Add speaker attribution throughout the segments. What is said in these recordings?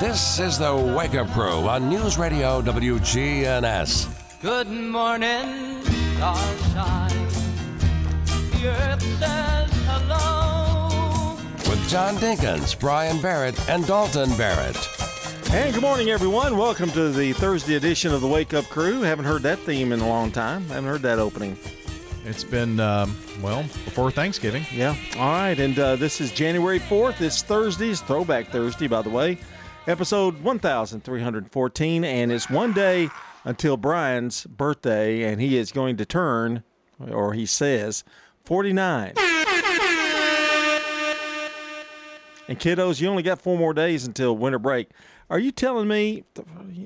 Speaker 1: This is the Wake Up Crew on News Radio WGNS.
Speaker 2: Good morning, sunshine. The earth says hello.
Speaker 1: With John Dinkins, Brian Barrett, and Dalton Barrett.
Speaker 3: And good morning, everyone. Welcome to the Thursday edition of the Wake Up Crew. Haven't heard that theme in a long time. Haven't heard that opening.
Speaker 4: It's been, um, well, before Thanksgiving.
Speaker 3: Yeah. All right. And uh, this is January 4th. It's Thursday's Throwback Thursday, by the way. Episode 1314. And it's one day until Brian's birthday, and he is going to turn, or he says, 49. And kiddos, you only got four more days until winter break. Are you telling me?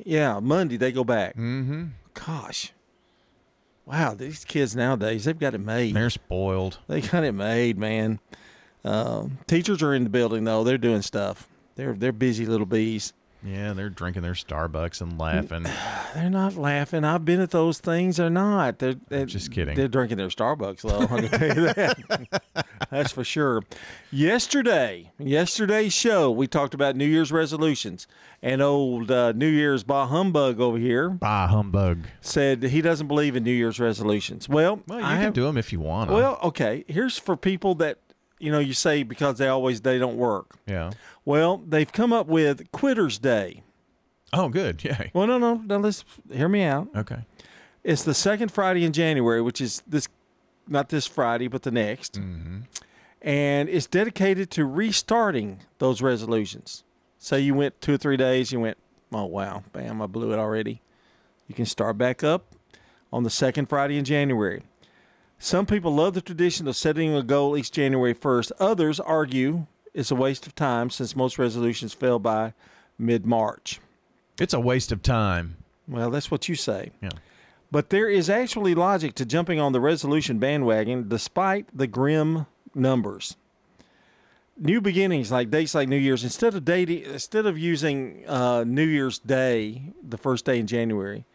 Speaker 3: Yeah, Monday they go back.
Speaker 4: Mm-hmm.
Speaker 3: Gosh. Wow, these kids nowadays, they've got it made.
Speaker 4: They're spoiled.
Speaker 3: They got it made, man. Um, teachers are in the building though; they're doing stuff. They're they're busy little bees.
Speaker 4: Yeah, they're drinking their Starbucks and laughing.
Speaker 3: They're not laughing. I've been at those things. They're not. They're, they're
Speaker 4: Just kidding.
Speaker 3: They're drinking their Starbucks though. I can tell you that. That's for sure. Yesterday, yesterday's show, we talked about New Year's resolutions, and old uh, New Year's bah humbug over here
Speaker 4: bah humbug.
Speaker 3: said he doesn't believe in New Year's resolutions. Well,
Speaker 4: Well, you
Speaker 3: I
Speaker 4: can
Speaker 3: have,
Speaker 4: do them if you want. To.
Speaker 3: Well, okay. Here's for people that you know you say because they always they don't work.
Speaker 4: yeah.
Speaker 3: Well, they've come up with Quitter's Day.
Speaker 4: Oh, good. Yeah.
Speaker 3: Well, no, no, no. Let's hear me out.
Speaker 4: Okay.
Speaker 3: It's the second Friday in January, which is this, not this Friday, but the next,
Speaker 4: Mm-hmm.
Speaker 3: and it's dedicated to restarting those resolutions. Say you went two or three days, you went, oh wow, bam, I blew it already. You can start back up on the second Friday in January. Some people love the tradition of setting a goal each January 1st. Others argue it's a waste of time since most resolutions fail by mid March.
Speaker 4: It's a waste of time.
Speaker 3: Well, that's what you say.
Speaker 4: Yeah.
Speaker 3: But there is actually logic to jumping on the resolution bandwagon despite the grim numbers. New beginnings, like dates like New Year's, instead of dating, instead of using uh, New Year's Day, the first day in January,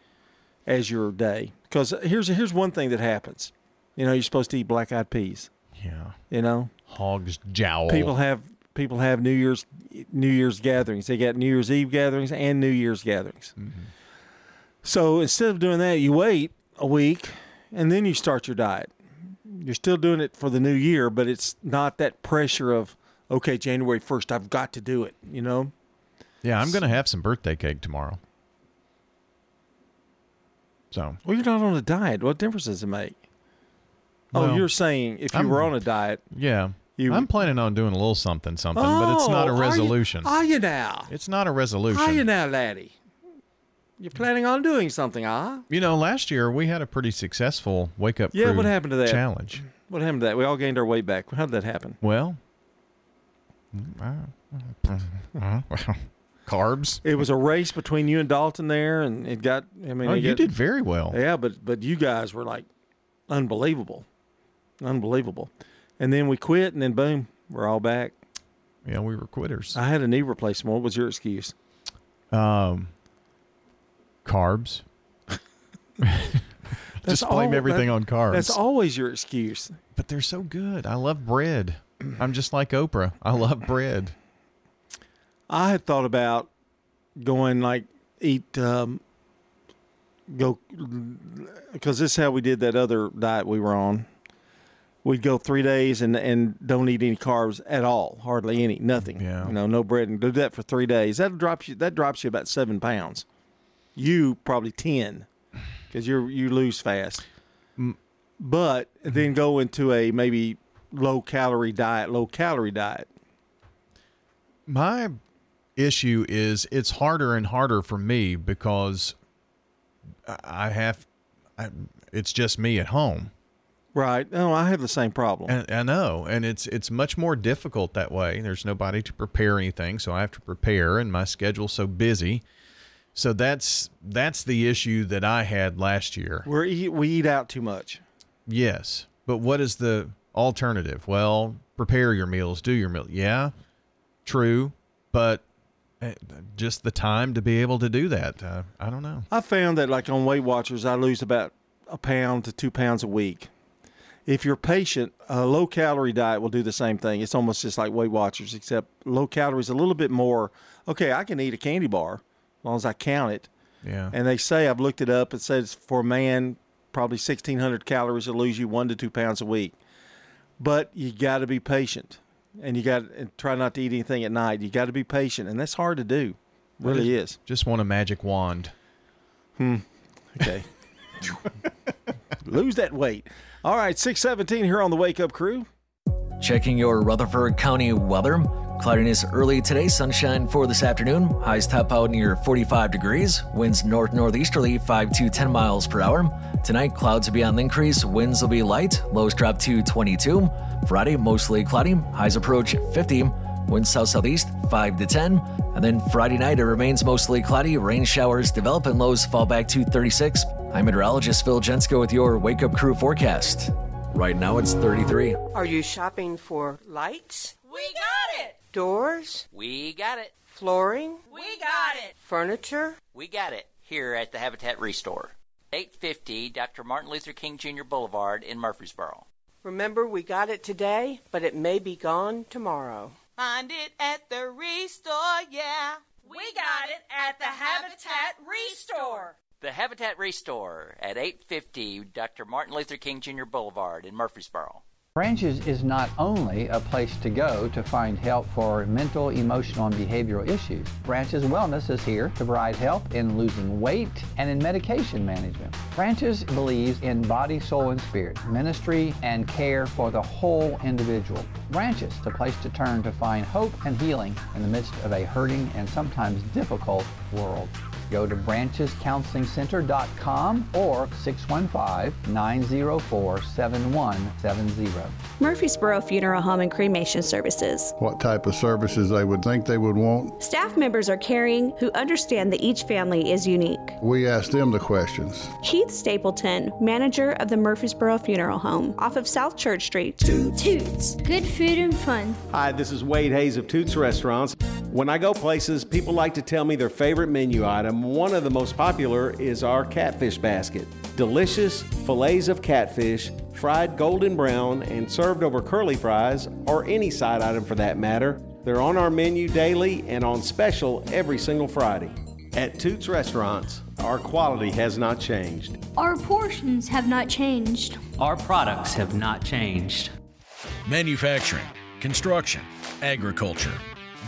Speaker 3: as your day, because here's here's one thing that happens. You know, you're supposed to eat black eyed peas.
Speaker 4: Yeah.
Speaker 3: You know,
Speaker 4: Hog's jowl.
Speaker 3: people have people have New Year's New Year's gatherings. They got New Year's Eve gatherings and New Year's gatherings. Mm-hmm. So instead of doing that, you wait a week and then you start your diet. You're still doing it for the new year, but it's not that pressure of okay, January first, I've got to do it. You know,
Speaker 4: Yeah, I'm going to have some birthday cake tomorrow. So,
Speaker 3: well, you're not on a diet. What difference does it make? Oh,
Speaker 4: Well,
Speaker 3: you're saying if you
Speaker 4: I'm-
Speaker 3: were on a diet,
Speaker 4: yeah.
Speaker 3: You-
Speaker 4: I'm planning on doing a little something, something, but it's not a
Speaker 3: Oh, are you-
Speaker 4: resolution.
Speaker 3: Are you, now?
Speaker 4: It's not a resolution.
Speaker 3: Are you now, laddie? You're planning on doing something, huh?
Speaker 4: You know, last year we had a pretty successful wake up
Speaker 3: Yeah, what happened to that?
Speaker 4: challenge.
Speaker 3: What happened to that? We all gained our weight back. How did that happen?
Speaker 4: Well, carbs.
Speaker 3: It was a race between you and Dalton there, and it got. I mean,
Speaker 4: Oh, you
Speaker 3: got-
Speaker 4: did very well.
Speaker 3: Yeah, but but you guys were like unbelievable, unbelievable. And then we quit, and then boom, we're all back.
Speaker 4: Yeah, we were quitters.
Speaker 3: I had a knee replacement. What was your excuse?
Speaker 4: Um, carbs. Just blame
Speaker 3: all-
Speaker 4: everything
Speaker 3: that-
Speaker 4: on carbs.
Speaker 3: That's always your excuse.
Speaker 4: But they're so good. I love bread. I'm just like Oprah. I love bread.
Speaker 3: I had thought about going like eat um, go because this is how we did that other diet we were on. We'd go three days and and don't eat any carbs at all, hardly any, nothing.
Speaker 4: Yeah.
Speaker 3: you know, no bread, and do that for three days. That drops you. That drops you about seven pounds. You probably ten, because you you lose fast. Mm. But then go into a maybe low calorie diet, low calorie diet.
Speaker 4: My issue is it's harder and harder for me because I- I have, I, it's just me at home.
Speaker 3: Right. No, I have the same problem.
Speaker 4: And I know, and it's it's much more difficult that way. There's nobody to prepare anything, so I have to prepare, and my schedule's so busy. So that's that's the issue that I had last year.
Speaker 3: Eat, we eat out too much.
Speaker 4: Yes, but what is the alternative? Well, prepare your meals, do your meal. Yeah, true, but uh, just the time to be able to do that. Uh, I don't know.
Speaker 3: I found that like on Weight Watchers, I lose about a pound to two pounds a week. If you're patient, a low calorie diet will do the same thing. It's almost just like Weight Watchers, except low calories a little bit more. Okay, I can eat a candy bar as long as I count it.
Speaker 4: Yeah.
Speaker 3: And they say I've looked it up. It says for a man, probably 1,600 calories will lose you one to two pounds a week. But you got to be patient, and you got to try not to eat anything at night. You got to be patient, and that's hard to do. Really is.
Speaker 4: Just want a magic wand. Hmm.
Speaker 3: Okay. Lose that weight. All right, 617 here on the Wake Up Crew.
Speaker 5: Checking your Rutherford County weather. Cloudiness early today, sunshine for this afternoon. Highs top out near 45 degrees. Winds north northeasterly 5 to 10 miles per hour. Tonight, clouds will be on the increase. Winds will be light. Lows drop to 22. Friday, mostly cloudy. Highs approach 50. Winds south southeast 5 to 10. And then Friday night, it remains mostly cloudy. Rain showers develop and lows fall back to 36. I'm meteorologist Phil Jensko with your Wake Up Crew forecast. Right now, it's 33.
Speaker 6: Are you shopping for lights,
Speaker 2: We got it!
Speaker 6: doors,
Speaker 2: We got it.
Speaker 6: flooring,
Speaker 2: We got it!
Speaker 6: furniture?
Speaker 7: We got it here at the Habitat Restore. 850 Dr. Martin Luther King Jr. Boulevard in Murfreesboro.
Speaker 6: Remember, we got it today, but it may be gone tomorrow.
Speaker 2: Find it at the Restore, yeah. We got it at the Habitat Restore.
Speaker 7: The Habitat Restore at 850 Dr. Martin Luther King Jr. Boulevard in Murfreesboro.
Speaker 8: Branches is not only a place to go to find help for mental, emotional, and behavioral issues. Branches Wellness is here to provide help in losing weight and in medication management. Branches believes in body, soul, and spirit, ministry, and care for the whole individual. Branches, the place to turn to find hope and healing in the midst of a hurting and sometimes difficult world. Go to branchescounselingcenter.com or 615-904-7170.
Speaker 9: Murfreesboro Funeral Home and Cremation Services.
Speaker 10: what type of services they would think they would want.
Speaker 9: Staff members are caring who understand that each family is unique.
Speaker 10: We ask them the questions.
Speaker 9: Keith Stapleton, manager of the Murfreesboro Funeral Home, off of South Church Street.
Speaker 11: Toots. Good food and fun.
Speaker 12: Hi, this is Wade Hayes of Toots Restaurants. When I go places, people like to tell me their favorite menu item. One of the most popular is our catfish basket. Delicious fillets of catfish, fried golden brown and served over curly fries, or any side item for that matter. They're on our menu daily and on special every single Friday. At Toots Restaurants, our quality has not changed.
Speaker 11: Our portions have not changed.
Speaker 13: Our products have not changed.
Speaker 14: Manufacturing, construction, agriculture.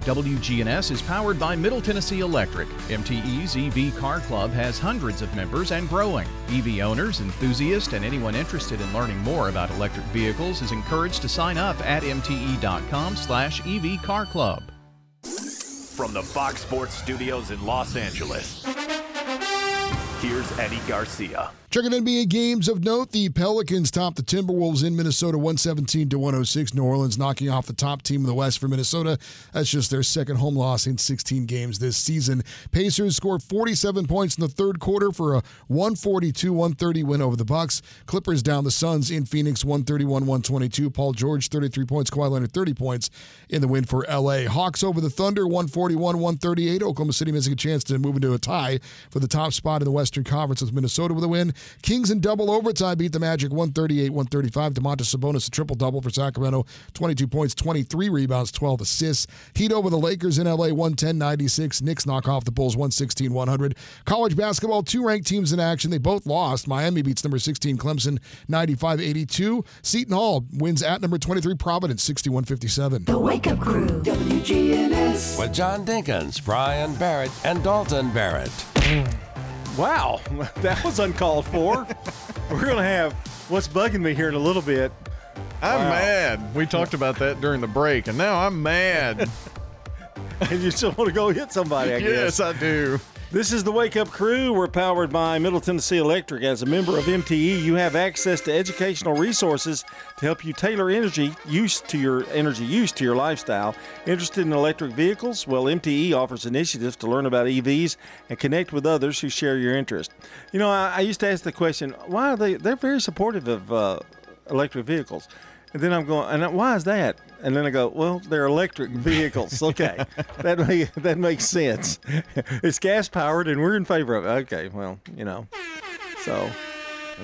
Speaker 4: WGNS is powered by Middle Tennessee Electric. MTE's EV Car Club has hundreds of members and growing. EV owners, enthusiasts, and anyone interested in learning more about electric vehicles is encouraged to sign up at mte.com slash EV Car Club.
Speaker 15: From the Fox Sports Studios in Los Angeles, here's Eddie Garcia.
Speaker 16: Checking in NBA games of note, the Pelicans topped the Timberwolves in Minnesota 117 to 106. New Orleans knocking off the top team in the West for Minnesota. That's just their second home loss in 16 games this season. Pacers scored 47 points in the third quarter for a 142-130 win over the Bucks. Clippers down the Suns in Phoenix 131-122. Paul George 33 points, Kawhi Leonard 30 points in the win for LA. Hawks over the Thunder 141-138. Oklahoma City missing a chance to move into a tie for the top spot in the Western Conference with Minnesota with a win. Kings in double overtime beat the Magic 138 135. Domantas Sabonis a triple double for Sacramento 22 points, 23 rebounds, 12 assists. Heat over the Lakers in LA 110 96. Knicks knock off the Bulls 116 100. College basketball, two ranked teams in action. They both lost. Miami beats number 16 Clemson 95 82. Seton Hall wins at number 23 Providence 61 57.
Speaker 1: The Wake Up Crew, WGNS. With John Dinkins, Brian Barrett, and Dalton Barrett.
Speaker 3: Wow, that was uncalled for. We're going to have what's bugging me here in a little bit.
Speaker 4: I'm
Speaker 3: Wow.
Speaker 4: mad. We talked about that during the break, and now I'm mad.
Speaker 3: and you still want to go hit somebody, I guess.
Speaker 4: yes, I do.
Speaker 3: This is the Wake Up Crew. We're powered by Middle Tennessee Electric. As a member of MTE, you have access to educational resources to help you tailor energy use to your energy use to your lifestyle. Interested in electric vehicles? Well, MTE offers initiatives to learn about EVs and connect with others who share your interest. You know, I, I used to ask the question, why are they? They're very supportive of uh, electric vehicles. And then I'm going, and why is that? And then I go, well, they're electric vehicles. Okay, that make, that makes sense. it's gas powered, and we're in favor of it. Okay, well, you know, so.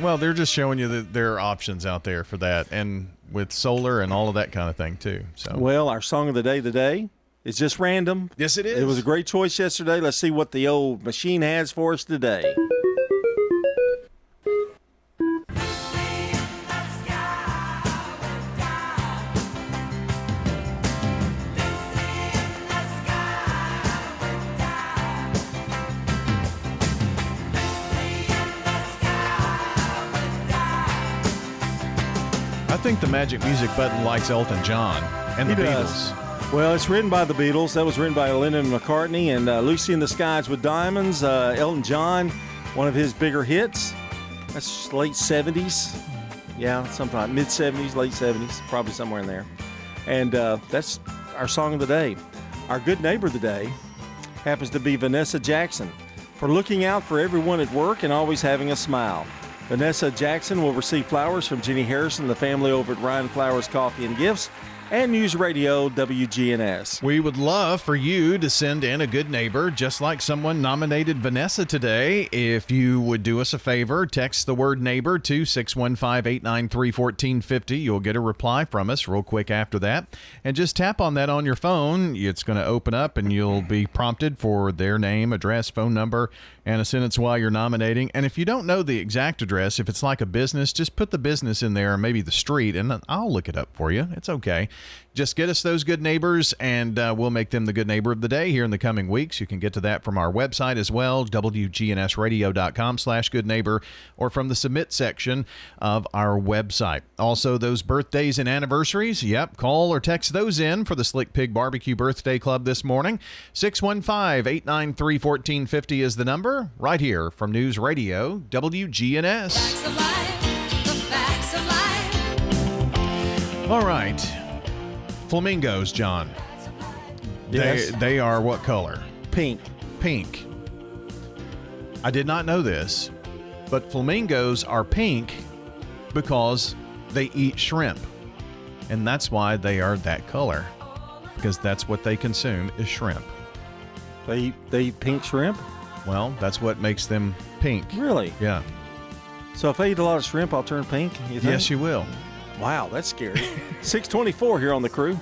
Speaker 4: Well, they're just showing you that there are options out there for that, and with solar and all of that kind of thing too. So.
Speaker 3: Well, our song of the day today is just random.
Speaker 4: Yes, it is.
Speaker 3: It was a great choice yesterday. Let's see what the old machine has for us today.
Speaker 4: Think the magic music button likes Elton John and the
Speaker 3: He
Speaker 4: Beatles.
Speaker 3: Well, it's written by the Beatles. That was written by Lennon and McCartney and uh, Lucy in the Skies with Diamonds. Uh, Elton John, one of his bigger hits. That's late 70s. Yeah, sometime mid 70s, late 70s, probably somewhere in there. And uh, that's our song of the day. Our good neighbor of the day happens to be Vanessa Jackson for looking out for everyone at work and always having a smile. Vanessa Jackson will receive flowers from Jenny Harrison the family over at Ryan Flowers Coffee and Gifts and News Radio WGNS.
Speaker 4: We would love for you to send in a good neighbor, just like someone nominated Vanessa today. If you would do us a favor, text the word neighbor to 615 893 1450. You'll get a reply from us real quick after that. And just tap on that on your phone. It's going to open up and you'll be prompted for their name, address, phone number, and a sentence while you're nominating. And if you don't know the exact address, if it's like a business, just put the business in there, maybe the street, and I'll look it up for you. It's okay. Just get us those good neighbors, and uh, we'll make them the good neighbor of the day here in the coming weeks. You can get to that from our website as well, wgnsradio.com slash good neighbor, or from the submit section of our website. Also, those birthdays and anniversaries, yep, call or text those in for the Slick Pig Barbecue Birthday Club this morning. 615-893-1450 is the number, right here from News Radio WGNS. All right. Flamingos, John.
Speaker 3: Yes.
Speaker 4: They they are what color?
Speaker 3: Pink.
Speaker 4: Pink. I did not know this, but flamingos are pink because they eat shrimp. And that's why they are that color. Because that's what they consume is shrimp.
Speaker 3: They eat, they eat pink shrimp?
Speaker 4: Well, that's what makes them pink.
Speaker 3: Really?
Speaker 4: Yeah.
Speaker 3: So if I eat a lot of shrimp, I'll turn pink? You think?
Speaker 4: Yes, you will.
Speaker 3: Wow, that's scary. 624 here on the crew.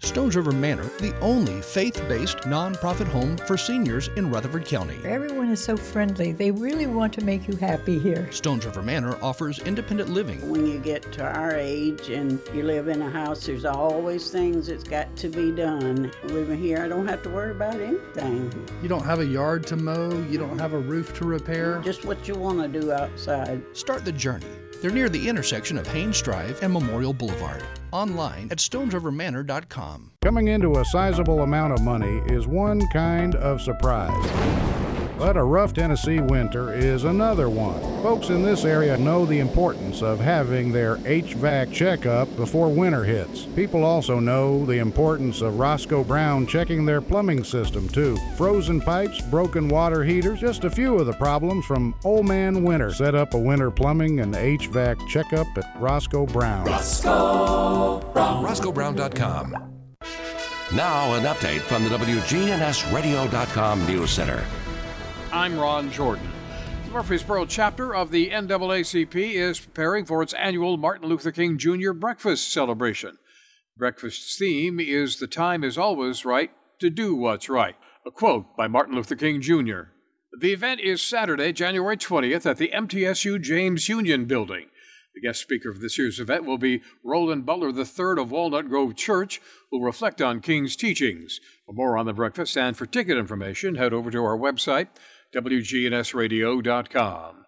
Speaker 17: Stones River Manor, the only faith based nonprofit home for seniors in Rutherford County.
Speaker 18: Everyone is so friendly. They really want to make you happy here.
Speaker 17: Stones River Manor offers independent living.
Speaker 19: When you get to our age and you live in a house, there's always things that's got to be done. Living here, I don't have to worry about anything.
Speaker 20: You don't have a yard to mow, you don't have a roof to repair.
Speaker 19: Just what you want to do outside.
Speaker 17: Start the journey. They're near the intersection of Haynes Drive and Memorial Boulevard. Online at stonesrivermanor.com.
Speaker 21: Coming into a sizable amount of money is one kind of surprise. But a rough Tennessee winter is another one. Folks in this area know the importance of having their HVAC checkup before winter hits. People also know the importance of Roscoe Brown checking their plumbing system too. Frozen pipes, broken water heaters, just a few of the problems from Old Man Winter. Set up a winter plumbing and HVAC checkup at Roscoe Brown.
Speaker 1: Roscoe Brown.
Speaker 22: RoscoeBrown.com.
Speaker 1: Now, an update from the WGNSradio.com News Center.
Speaker 23: I'm Ron Jordan. The Murfreesboro chapter of the NAACP is preparing for its annual Martin Luther King Jr. breakfast celebration. Breakfast's theme is The Time is Always Right to Do What's Right, a quote by Martin Luther King Jr. The event is Saturday, January 20th at the MTSU James Union Building. The guest speaker of this year's event will be Roland Butler III of Walnut Grove Church, who will reflect on King's teachings. For more on the breakfast and for ticket information, head over to our website, WGNSradio.com.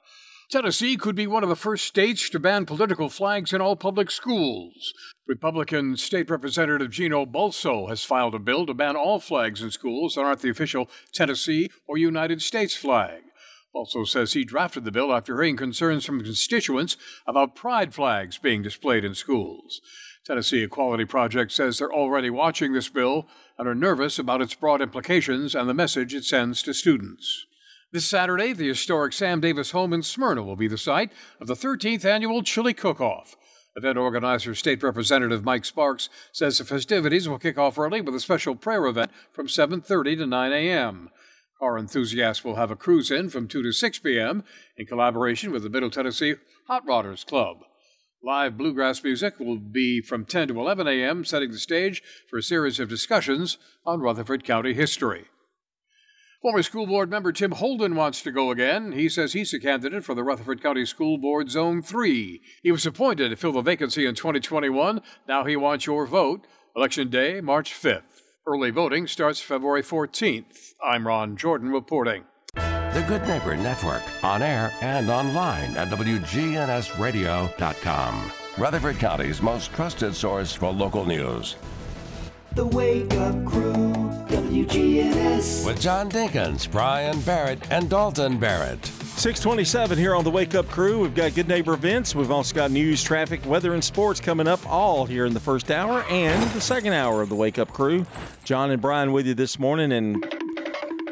Speaker 23: Tennessee could be one of the first states to ban political flags in all public schools. Republican State Representative Gino Bulso has filed a bill to ban all flags in schools that aren't the official Tennessee or United States flag. Bulso says he drafted the bill after hearing concerns from constituents about pride flags being displayed in schools. Tennessee Equality Project says they're already watching this bill and are nervous about its broad implications and the message it sends to students. This Saturday, the historic Sam Davis home in Smyrna will be the site of the 13th annual Chili Cook-Off. Event organizer State Representative Mike Sparks says the festivities will kick off early with a special prayer event from 7:30 to 9 a.m. Car enthusiasts will have a cruise in from 2 to 6 p.m. in collaboration with the Middle Tennessee Hot Rodders Club. Live bluegrass music will be from 10 to 11 a.m., setting the stage for a series of discussions on Rutherford County history. Former school board member Tim Holden wants to go again. He says he's a candidate for the Rutherford County School Board Zone 3. He was appointed to fill the vacancy in 2021. Now he wants your vote. Election day, March 5th. Early voting starts February 14th. I'm Ron Jordan reporting.
Speaker 1: The Good Neighbor Network, on air and online at WGNSradio.com. Rutherford County's most trusted source for local news.
Speaker 24: The Wake Up Crew, WGNS.
Speaker 1: With John Dinkins, Brian Barrett, and Dalton Barrett.
Speaker 3: 627 here on the Wake Up Crew. We've got Good Neighbor events. We've also got news, traffic, weather, and sports coming up all here in the first hour and the second hour of the Wake Up Crew. John and Brian with you this morning, and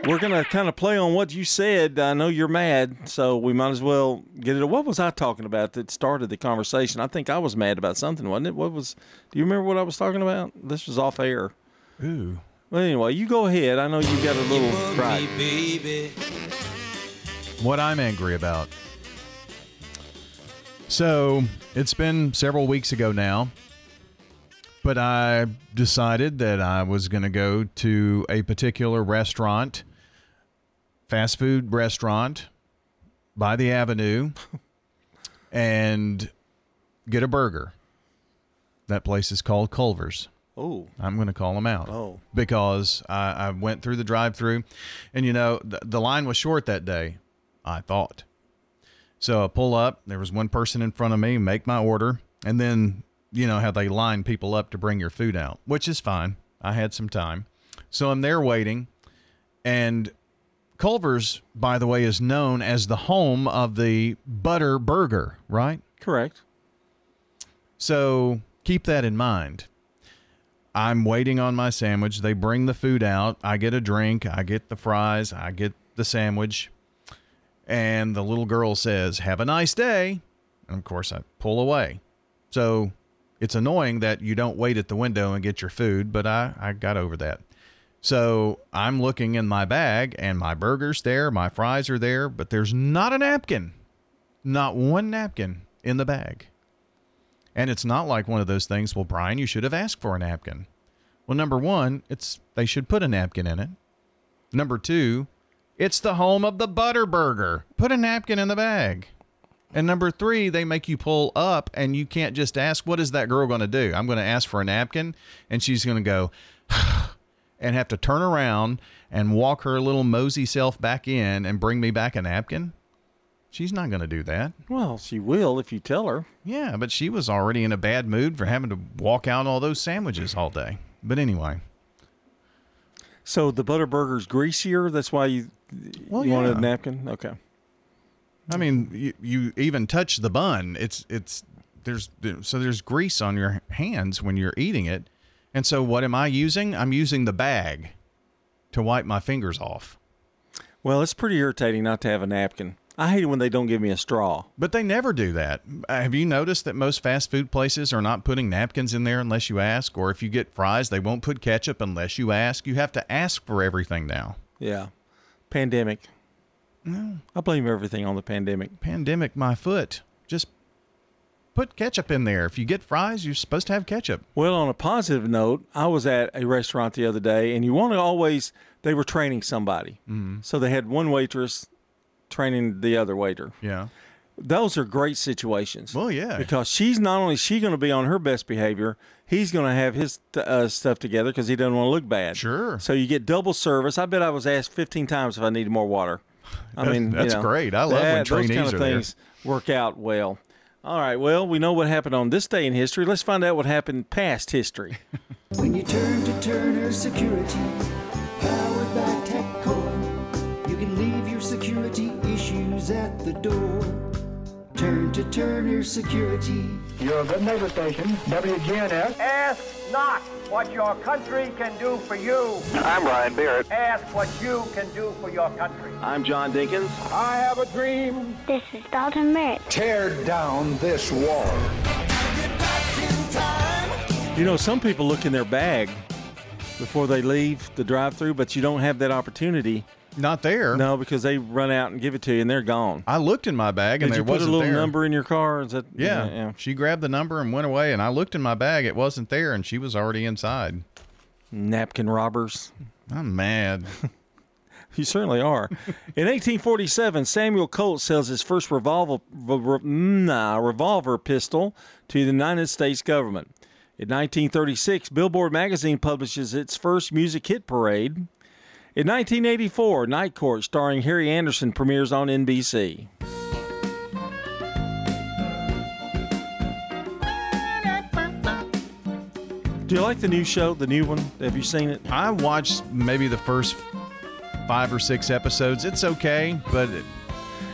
Speaker 3: we're going to kind of play on what you said. I know you're mad, so we might as well get it. What was I talking about that started the conversation? I think I was mad about something, wasn't it? What was? Do you remember what I was talking about? This was off air.
Speaker 4: Ooh.
Speaker 3: Well, anyway, you go ahead. I know you got a little pride.
Speaker 4: What I'm angry about. So it's been several weeks ago now, but I decided that I was going to go to a particular restaurant, fast food restaurant by the avenue, and get a burger. That place is called Culver's.
Speaker 3: Oh.
Speaker 4: I'm going to call them out.
Speaker 3: Oh.
Speaker 4: Because I, I went through the drive through, and you know, the, the line was short that day, I thought. So I pull up, there was one person in front of me, make my order, and then, you know, how they line people up to bring your food out, which is fine. I had some time. So I'm there waiting, and Culver's, by the way, is known as the home of the butter burger, right?
Speaker 3: Correct.
Speaker 4: So keep that in mind. I'm waiting on my sandwich. They bring the food out. I get a drink. I get the fries. I get the sandwich. And the little girl says, Have a nice day. And of course, I pull away. So it's annoying that you don't wait at the window and get your food, but I, I got over that. So I'm looking in my bag, and my burger's there, my fries are there, but there's not a napkin. Not one napkin in the bag. And it's not like one of those things, well, Brian, you should have asked for a napkin. Well, number one, it's they should put a napkin in it. Number two, it's the home of the butter burger. Put a napkin in the bag. And number three, they make you pull up and you can't just ask, what is that girl going to do? I'm going to ask for a napkin. And she's going to go and have to turn around and walk her little mosey self back in and bring me back a napkin. She's not going to do that.
Speaker 3: Well, she will if you tell her.
Speaker 4: Yeah, but she was already in a bad mood for having to walk out all those sandwiches all day. But anyway.
Speaker 3: So the butter burger's greasier. That's why you
Speaker 4: well,
Speaker 3: you
Speaker 4: yeah.
Speaker 3: wanted a napkin. Okay.
Speaker 4: I mean, you, you even touch the bun. It's it's there's so there's grease on your hands when you're eating it. And so what am I using? I'm using the bag to wipe my fingers off.
Speaker 3: Well, it's pretty irritating not to have a napkin. I hate it when they don't give me a straw.
Speaker 4: But they never do that. Have you noticed that most fast food places are not putting napkins in there unless you ask? Or if you get fries, they won't put ketchup unless you ask. You have to ask for everything now.
Speaker 3: Yeah. Pandemic.
Speaker 4: No.
Speaker 3: I blame everything on the pandemic.
Speaker 4: Pandemic, my foot. Just put ketchup in there. If you get fries, you're supposed to have ketchup.
Speaker 3: Well, on a positive note, I was at a restaurant the other day, and you want to always, they were training somebody.
Speaker 4: Mm-hmm.
Speaker 3: So they had one waitress training the other waiter.
Speaker 4: Yeah.
Speaker 3: Those are great situations.
Speaker 4: Well, yeah.
Speaker 3: Because she's not only she going to be on her best behavior, he's going to have his uh, stuff together because he doesn't want to look bad.
Speaker 4: Sure.
Speaker 3: So you get double service. I bet I was asked 15 times if I needed more water. I
Speaker 4: That-
Speaker 3: mean, you
Speaker 4: that's
Speaker 3: know,
Speaker 4: great. I love when
Speaker 3: that- those kind of
Speaker 4: are there.
Speaker 3: things work out well. All right. Well, we know what happened on this day in history. Let's find out what happened past history.
Speaker 24: When you turn to Turner Security, to Turner Security.
Speaker 25: You're a good neighbor station, WGNS. Ask not what your country can do for you.
Speaker 26: I'm Ryan Barrett.
Speaker 25: Ask what you can do for your country.
Speaker 26: I'm John Dinkins.
Speaker 25: I have a dream.
Speaker 27: This is Dalton Merritt.
Speaker 25: Tear down this wall.
Speaker 3: You know, some people look in their bag before they leave the drive-through, but you don't have that opportunity.
Speaker 4: Not there.
Speaker 3: No, because they run out and give it to you, and they're gone.
Speaker 4: I looked in my bag and
Speaker 3: Did
Speaker 4: there
Speaker 3: you put a
Speaker 4: wasn't
Speaker 3: little
Speaker 4: there.
Speaker 3: number in your car? Is that
Speaker 4: Yeah. She grabbed the number and went away, and I looked in my bag. It wasn't there, and she was already inside.
Speaker 3: Napkin robbers.
Speaker 4: I'm mad.
Speaker 3: You certainly are. In 1847, Samuel Colt sells his first revolver, re- nah, revolver pistol to the United States government. In 1936, Billboard magazine publishes its first music hit parade. In 1984, Night Court, starring Harry Anderson, premieres on NBC. Do you like the new show, the new one? Have you seen it?
Speaker 4: I watched maybe the first five or six episodes. It's okay, but it,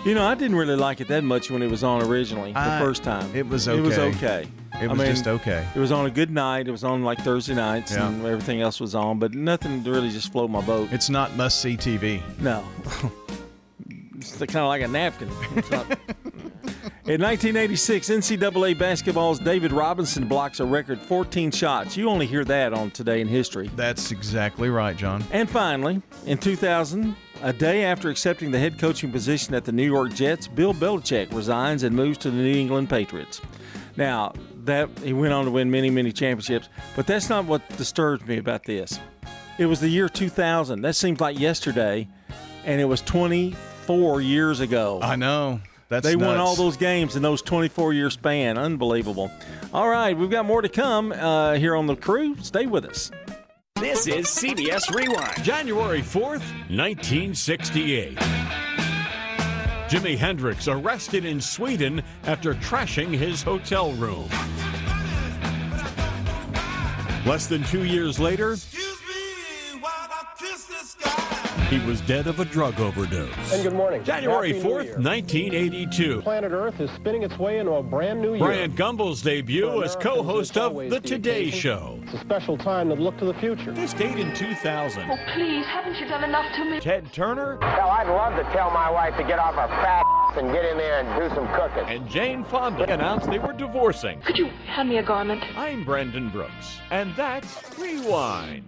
Speaker 3: You know, I didn't really like it that much when it was on originally, the
Speaker 4: I-
Speaker 3: first time.
Speaker 4: it was
Speaker 3: It was
Speaker 4: okay. It was just okay.
Speaker 3: It was on a good night. It was on like Thursday nights,
Speaker 4: Yeah.
Speaker 3: and everything else was on, but nothing really just float my boat.
Speaker 4: it's not must see TV.
Speaker 3: No. it's kind of like a napkin. In 1986, NCAA basketball's David Robinson blocks a record 14 shots. You only hear that on Today in History.
Speaker 4: That's exactly right, John.
Speaker 3: And finally, in 2000, a day after accepting the head coaching position at the New York Jets, Bill Belichick resigns and moves to the New England Patriots. Now, that he went on to win many, many championships, but that's not what disturbs me about this. It was the year 2000. That seems like yesterday, and it was 24 years ago.
Speaker 4: I know. That's
Speaker 3: they won all those games in those 24 year span. Unbelievable. All right, we've got more to come uh, here on the crew. Stay with us.
Speaker 15: This is CBS Rewind. January 4th, 1968. Jimi Hendrix arrested in Sweden after trashing his hotel room. Less than two years later, he was dead of a drug overdose.
Speaker 28: And good morning.
Speaker 15: January
Speaker 28: Happy
Speaker 15: 4th, 1982.
Speaker 28: Planet Earth is spinning its way into a brand new year.
Speaker 15: Bryant Gumbel's debut
Speaker 28: For
Speaker 15: as co host of The
Speaker 28: the
Speaker 15: Today
Speaker 28: occasion.
Speaker 15: Show.
Speaker 28: It's a special time to look to the future.
Speaker 15: This date in 2000.
Speaker 29: Oh, please, haven't you done enough to me?
Speaker 15: Ted Turner
Speaker 25: Hell, I'd love to tell my wife to get off her fat ass and get in there and do some cooking.
Speaker 15: and Jane Fonda announced they were divorcing.
Speaker 29: Could you hand me a garment?
Speaker 15: I'm Brendan Brooks, and that's Rewind.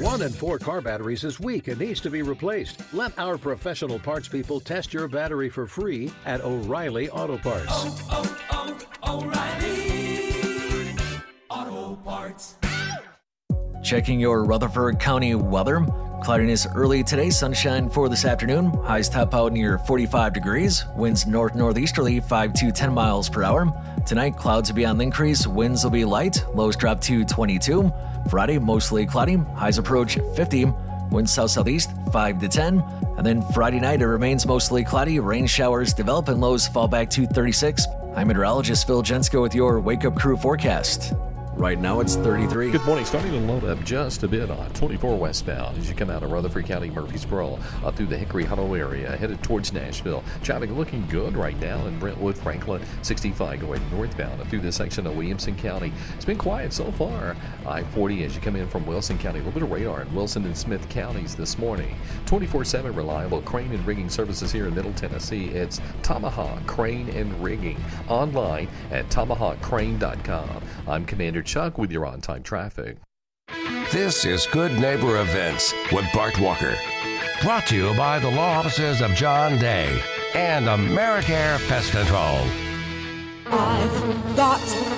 Speaker 30: One in four car batteries is weak and needs to be replaced. Let our professional parts people test your battery for free at O'Reilly Auto Parts.
Speaker 24: Oh, oh, oh, o'reilly Auto Parts.
Speaker 5: Checking your Rutherford County weather. Cloudiness early today, sunshine for this afternoon. Highs top out near 45 degrees. Winds north northeasterly 5 to 10 miles per hour. Tonight, clouds will be on the increase. Winds will be light. Lows drop to 22. Friday, mostly cloudy. Highs approach 50. Winds south southeast 5 to 10. And then Friday night, it remains mostly cloudy. Rain showers develop and lows fall back to 36. I'm meteorologist Phil Jensko with your Wake Up Crew forecast. Right now, it's 33.
Speaker 31: Good morning. Starting to load up just a bit on 24 westbound as you come out of Rutherford County, Murfreesboro, up through the Hickory Hollow area, headed towards Nashville. Traffic looking good right now in Brentwood, Franklin, 65 going northbound up through this section of Williamson County. It's been quiet so far. I-40 as you come in from Wilson County, a little bit of radar in Wilson and Smith counties this morning. 24/7 reliable crane and rigging services here in Middle Tennessee. It's Tomahawk Crane and Rigging online at tomahawkcrane.com. I'm Commander Chuck with your on-time traffic.
Speaker 1: This is Good Neighbor Events with Bart Walker. Brought to you by the law offices of John Day and Americare Pest Control.
Speaker 24: I've got pets.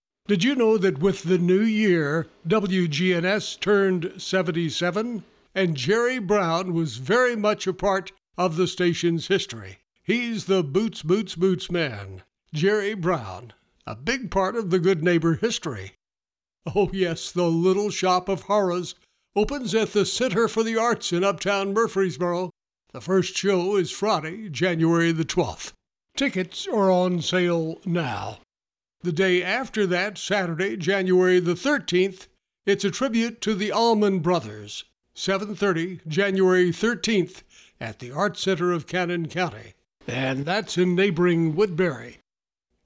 Speaker 32: Did you know that with the new year, WGNS turned 77? And Jerry Brown was very much a part of the station's history. He's the Boots, Boots, Boots man. Jerry Brown, a big part of the Good Neighbor history. Oh, yes, the Little Shop of Horrors opens at the Center for the Arts in Uptown Murfreesboro. The first show is Friday, January the 12th. Tickets are on sale now. The day after that, Saturday, January the 13th, it's a tribute to the Allman Brothers. 7:30, January 13th, at the Art Center of Cannon County. And that's in neighboring Woodbury.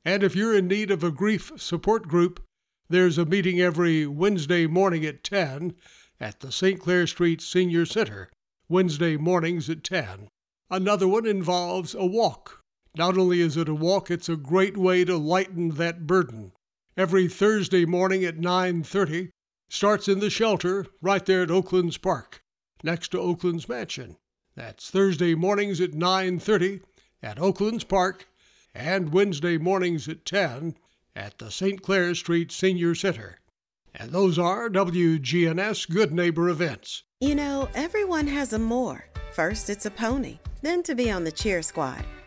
Speaker 32: And if you're in need of a grief support group, there's a meeting every Wednesday morning at 10 at the St. Clair Street Senior Center, Wednesday mornings at 10. Another one involves a walk not only is it a walk, it's a great way to lighten that burden. Every Thursday morning at 9:30 starts in the shelter right there at Oaklands Park, next to Oaklands Mansion. That's Thursday mornings at 9:30 at Oaklands Park and Wednesday mornings at 10 at the St. Clair Street Senior Center. And those are WGNS Good Neighbor events.
Speaker 33: You know, everyone has a more. First, it's a pony, then to be on the cheer squad.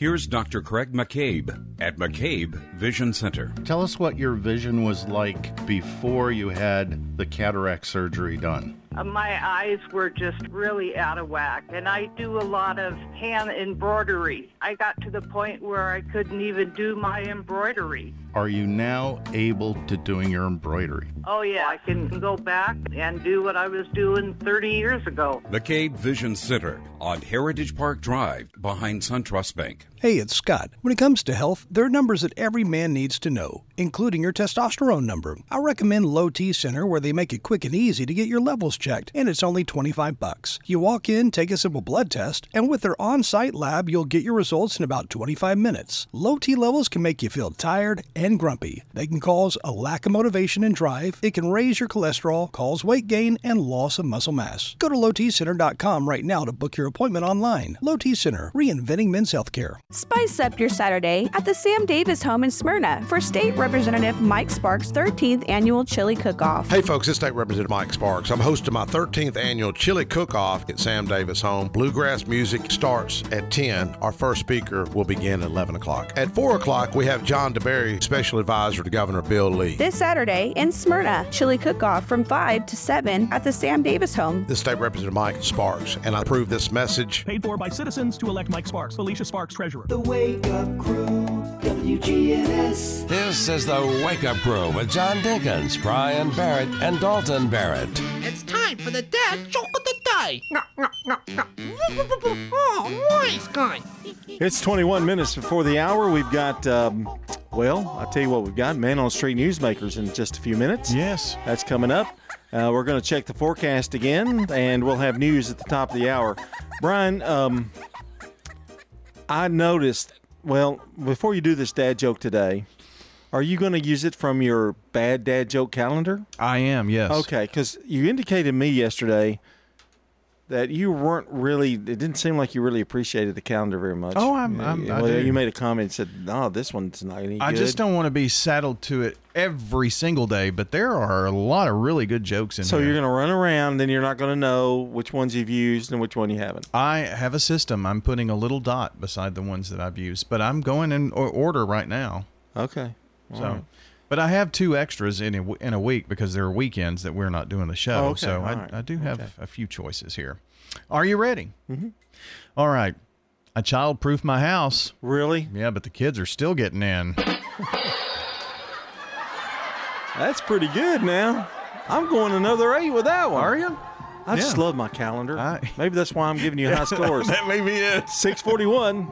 Speaker 34: Here's Dr. Craig McCabe at McCabe Vision Center.
Speaker 35: Tell us what your vision was like before you had the cataract surgery done.
Speaker 29: Uh, my eyes were just really out of whack, and I do a lot of hand embroidery. I got to the point where I couldn't even do my embroidery.
Speaker 35: Are you now able to doing your embroidery?
Speaker 29: Oh yeah, I can go back and do what I was doing 30 years ago.
Speaker 34: McCabe Vision Center on Heritage Park Drive behind SunTrust Bank.
Speaker 17: Hey, it's Scott. When it comes to health, there are numbers that every man needs to know, including your testosterone number. I recommend Low T Center where they make it quick and easy to get your levels checked, and it's only 25 bucks. You walk in, take a simple blood test, and with their on-site lab, you'll get your results in about 25 minutes. Low T levels can make you feel tired and grumpy. They can cause a lack of motivation and drive. It can raise your cholesterol, cause weight gain, and loss of muscle mass. Go to lowtcenter.com right now to book your appointment online. Low T Center, reinventing men's healthcare.
Speaker 9: Spice up your Saturday at the Sam Davis home in Smyrna for State Representative Mike Sparks' 13th annual chili cook-off.
Speaker 36: Hey folks, it's State Representative Mike Sparks. I'm hosting my 13th annual chili cook-off at Sam Davis home. Bluegrass music starts at 10. Our first speaker will begin at 11 o'clock. At 4 o'clock, we have John DeBerry, Special Advisor to Governor Bill Lee.
Speaker 9: This Saturday in Smyrna, chili cook-off from 5 to 7 at the Sam Davis home.
Speaker 36: This State Representative Mike Sparks, and I approve this message.
Speaker 37: Paid for by citizens to elect Mike Sparks. Felicia Sparks, Treasurer.
Speaker 24: The Wake Up Crew, WGNS.
Speaker 1: This is the Wake Up Crew with John Dinkins, Brian Barrett, and Dalton Barrett.
Speaker 2: It's time for the dad joke of the day. Oh, nice guy.
Speaker 3: It's 21 minutes before the hour. We've got, um, well, I'll tell you what we've got Man on the Street Newsmakers in just a few minutes.
Speaker 4: Yes.
Speaker 3: That's coming up. Uh, we're going to check the forecast again, and we'll have news at the top of the hour. Brian, um, I noticed, well, before you do this dad joke today, are you going to use it from your bad dad joke calendar?
Speaker 4: I am, yes.
Speaker 3: Okay, because you indicated me yesterday that you weren't really. It didn't seem like you really appreciated the calendar very much.
Speaker 4: Oh, I'm- I'm-
Speaker 3: well, you made a comment and said, "No, this one's not any
Speaker 4: I
Speaker 3: good."
Speaker 4: just don't want to be saddled to it every single day, but there are a lot of really good jokes in
Speaker 3: So
Speaker 4: there.
Speaker 3: you're going to run around, then you're not going to know which ones you've used and which one you haven't.
Speaker 4: I have a system. I'm putting a little dot beside the ones that I've used, but I'm going in o- order right now.
Speaker 3: Okay. All
Speaker 4: So,
Speaker 3: right.
Speaker 4: But I have two extras in a, in a week because there are weekends that we're not doing the show.
Speaker 3: Oh, okay.
Speaker 4: So I,
Speaker 3: right.
Speaker 4: I do have
Speaker 3: Okay.
Speaker 4: a few choices here. Are you ready?
Speaker 3: Mhm.
Speaker 4: All right. I child-proof my house.
Speaker 3: Really?
Speaker 4: Yeah, but the kids are still getting in.
Speaker 3: That's pretty good now. I'm going another eight with that one.
Speaker 4: Are you?
Speaker 3: I just love my calendar. Maybe that's why I'm giving you high scores.
Speaker 4: that may be it.
Speaker 3: 641.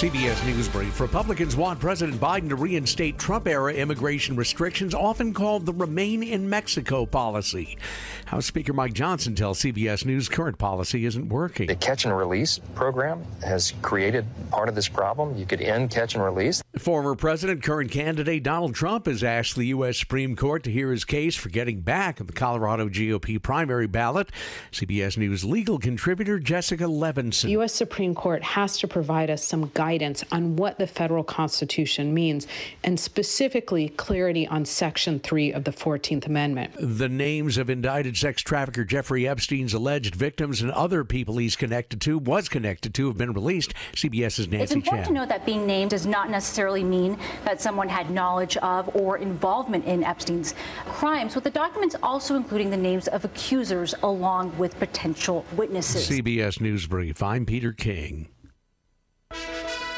Speaker 38: CBS News Brief. Republicans want President Biden to reinstate Trump era immigration restrictions, often called the Remain in Mexico policy. House Speaker Mike Johnson tells CBS News current policy isn't working.
Speaker 39: The catch and release program has created part of this problem. You could end catch and release.
Speaker 38: Former President, current candidate Donald Trump has asked the U.S. Supreme Court to hear his case for getting back at the Colorado GOP primary ballot. CBS News legal contributor Jessica Levinson.
Speaker 40: The U.S. Supreme Court has to provide us some guidance on what the federal Constitution means, and specifically clarity on Section 3 of the 14th Amendment.
Speaker 38: The names of indicted sex trafficker Jeffrey Epstein's alleged victims and other people he's connected to, was connected to, have been released. CBS's Nancy
Speaker 41: It's important
Speaker 38: Chen.
Speaker 41: to note that being named does not necessarily mean that someone had knowledge of or involvement in Epstein's crimes, with the documents also including the names of accusers along with potential witnesses.
Speaker 38: CBS News Brief. I'm Peter King.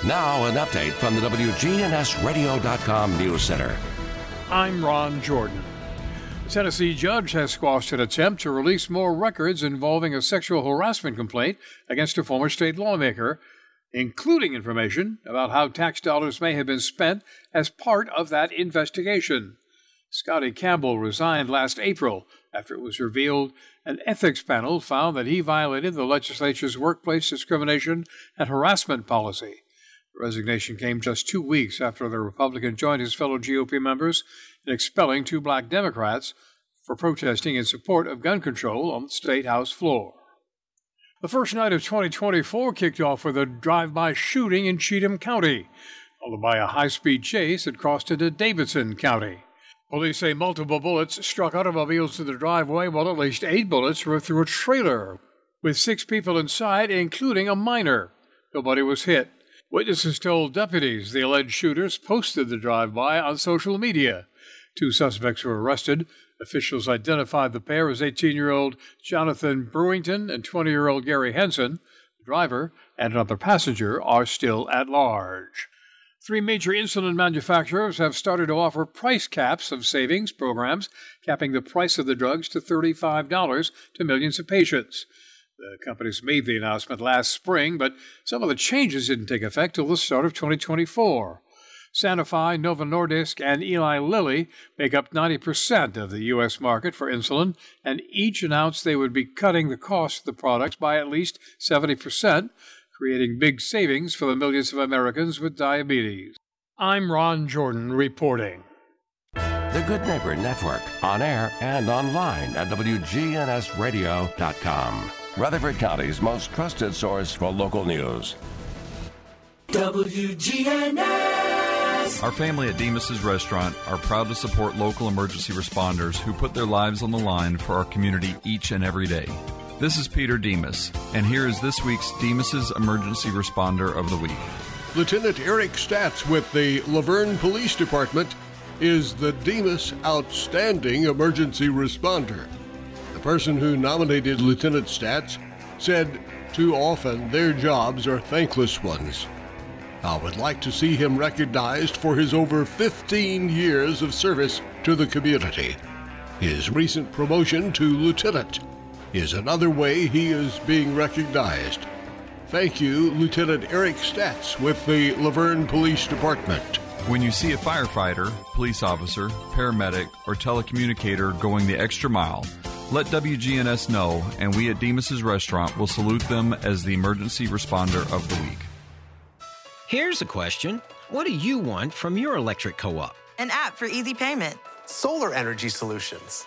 Speaker 1: Now, an update from the WGNSradio.com News Center.
Speaker 23: I'm Ron Jordan. A Tennessee judge has squashed an attempt to release more records involving a sexual harassment complaint against a former state lawmaker, including information about how tax dollars may have been spent as part of that investigation. Scotty Campbell resigned last April after it was revealed an ethics panel found that he violated the legislature's workplace discrimination and harassment policy. The resignation came just two weeks after the Republican joined his fellow GOP members in expelling two black Democrats for protesting in support of gun control on the state House floor. The first night of 2024 kicked off with a drive by shooting in Cheatham County, followed by a high speed chase that crossed into Davidson County. Police say multiple bullets struck automobiles to the driveway, while at least eight bullets were through a trailer, with six people inside, including a minor. Nobody was hit. Witnesses told deputies the alleged shooters posted the drive by on social media. Two suspects were arrested. Officials identified the pair as 18 year old Jonathan Brewington and 20 year old Gary Henson. The driver and another passenger are still at large. Three major insulin manufacturers have started to offer price caps of savings programs, capping the price of the drugs to $35 to millions of patients. The companies made the announcement last spring, but some of the changes didn't take effect till the start of 2024. Sanofi, Novo Nordisk, and Eli Lilly make up 90% of the U.S. market for insulin, and each announced they would be cutting the cost of the products by at least 70%, creating big savings for the millions of Americans with diabetes. I'm Ron Jordan reporting.
Speaker 1: The Good Neighbor Network, on air and online at WGNSradio.com. Rutherford County's most trusted source for local news.
Speaker 36: WGNS. Our family at Demas's Restaurant are proud to support local emergency responders who put their lives on the line for our community each and every day. This is Peter Demas, and here is this week's Demas's Emergency Responder of the Week.
Speaker 23: Lieutenant Eric Statz with the La Vergne Police Department is the Demas Outstanding Emergency Responder. The person who nominated Lieutenant Statz said too often their jobs are thankless ones. I would like to see him recognized for his over 15 years of service to the community. His recent promotion to lieutenant is another way he is being recognized. Thank you, Lieutenant Eric Statz with the La Vergne Police Department.
Speaker 36: When you see a firefighter, police officer, paramedic, or telecommunicator going the extra mile, let WGNS know, and we at Demas's Restaurant will salute them as the emergency responder of the week.
Speaker 42: Here's a question What do you want from your electric co op?
Speaker 43: An app for easy payment.
Speaker 44: Solar energy solutions.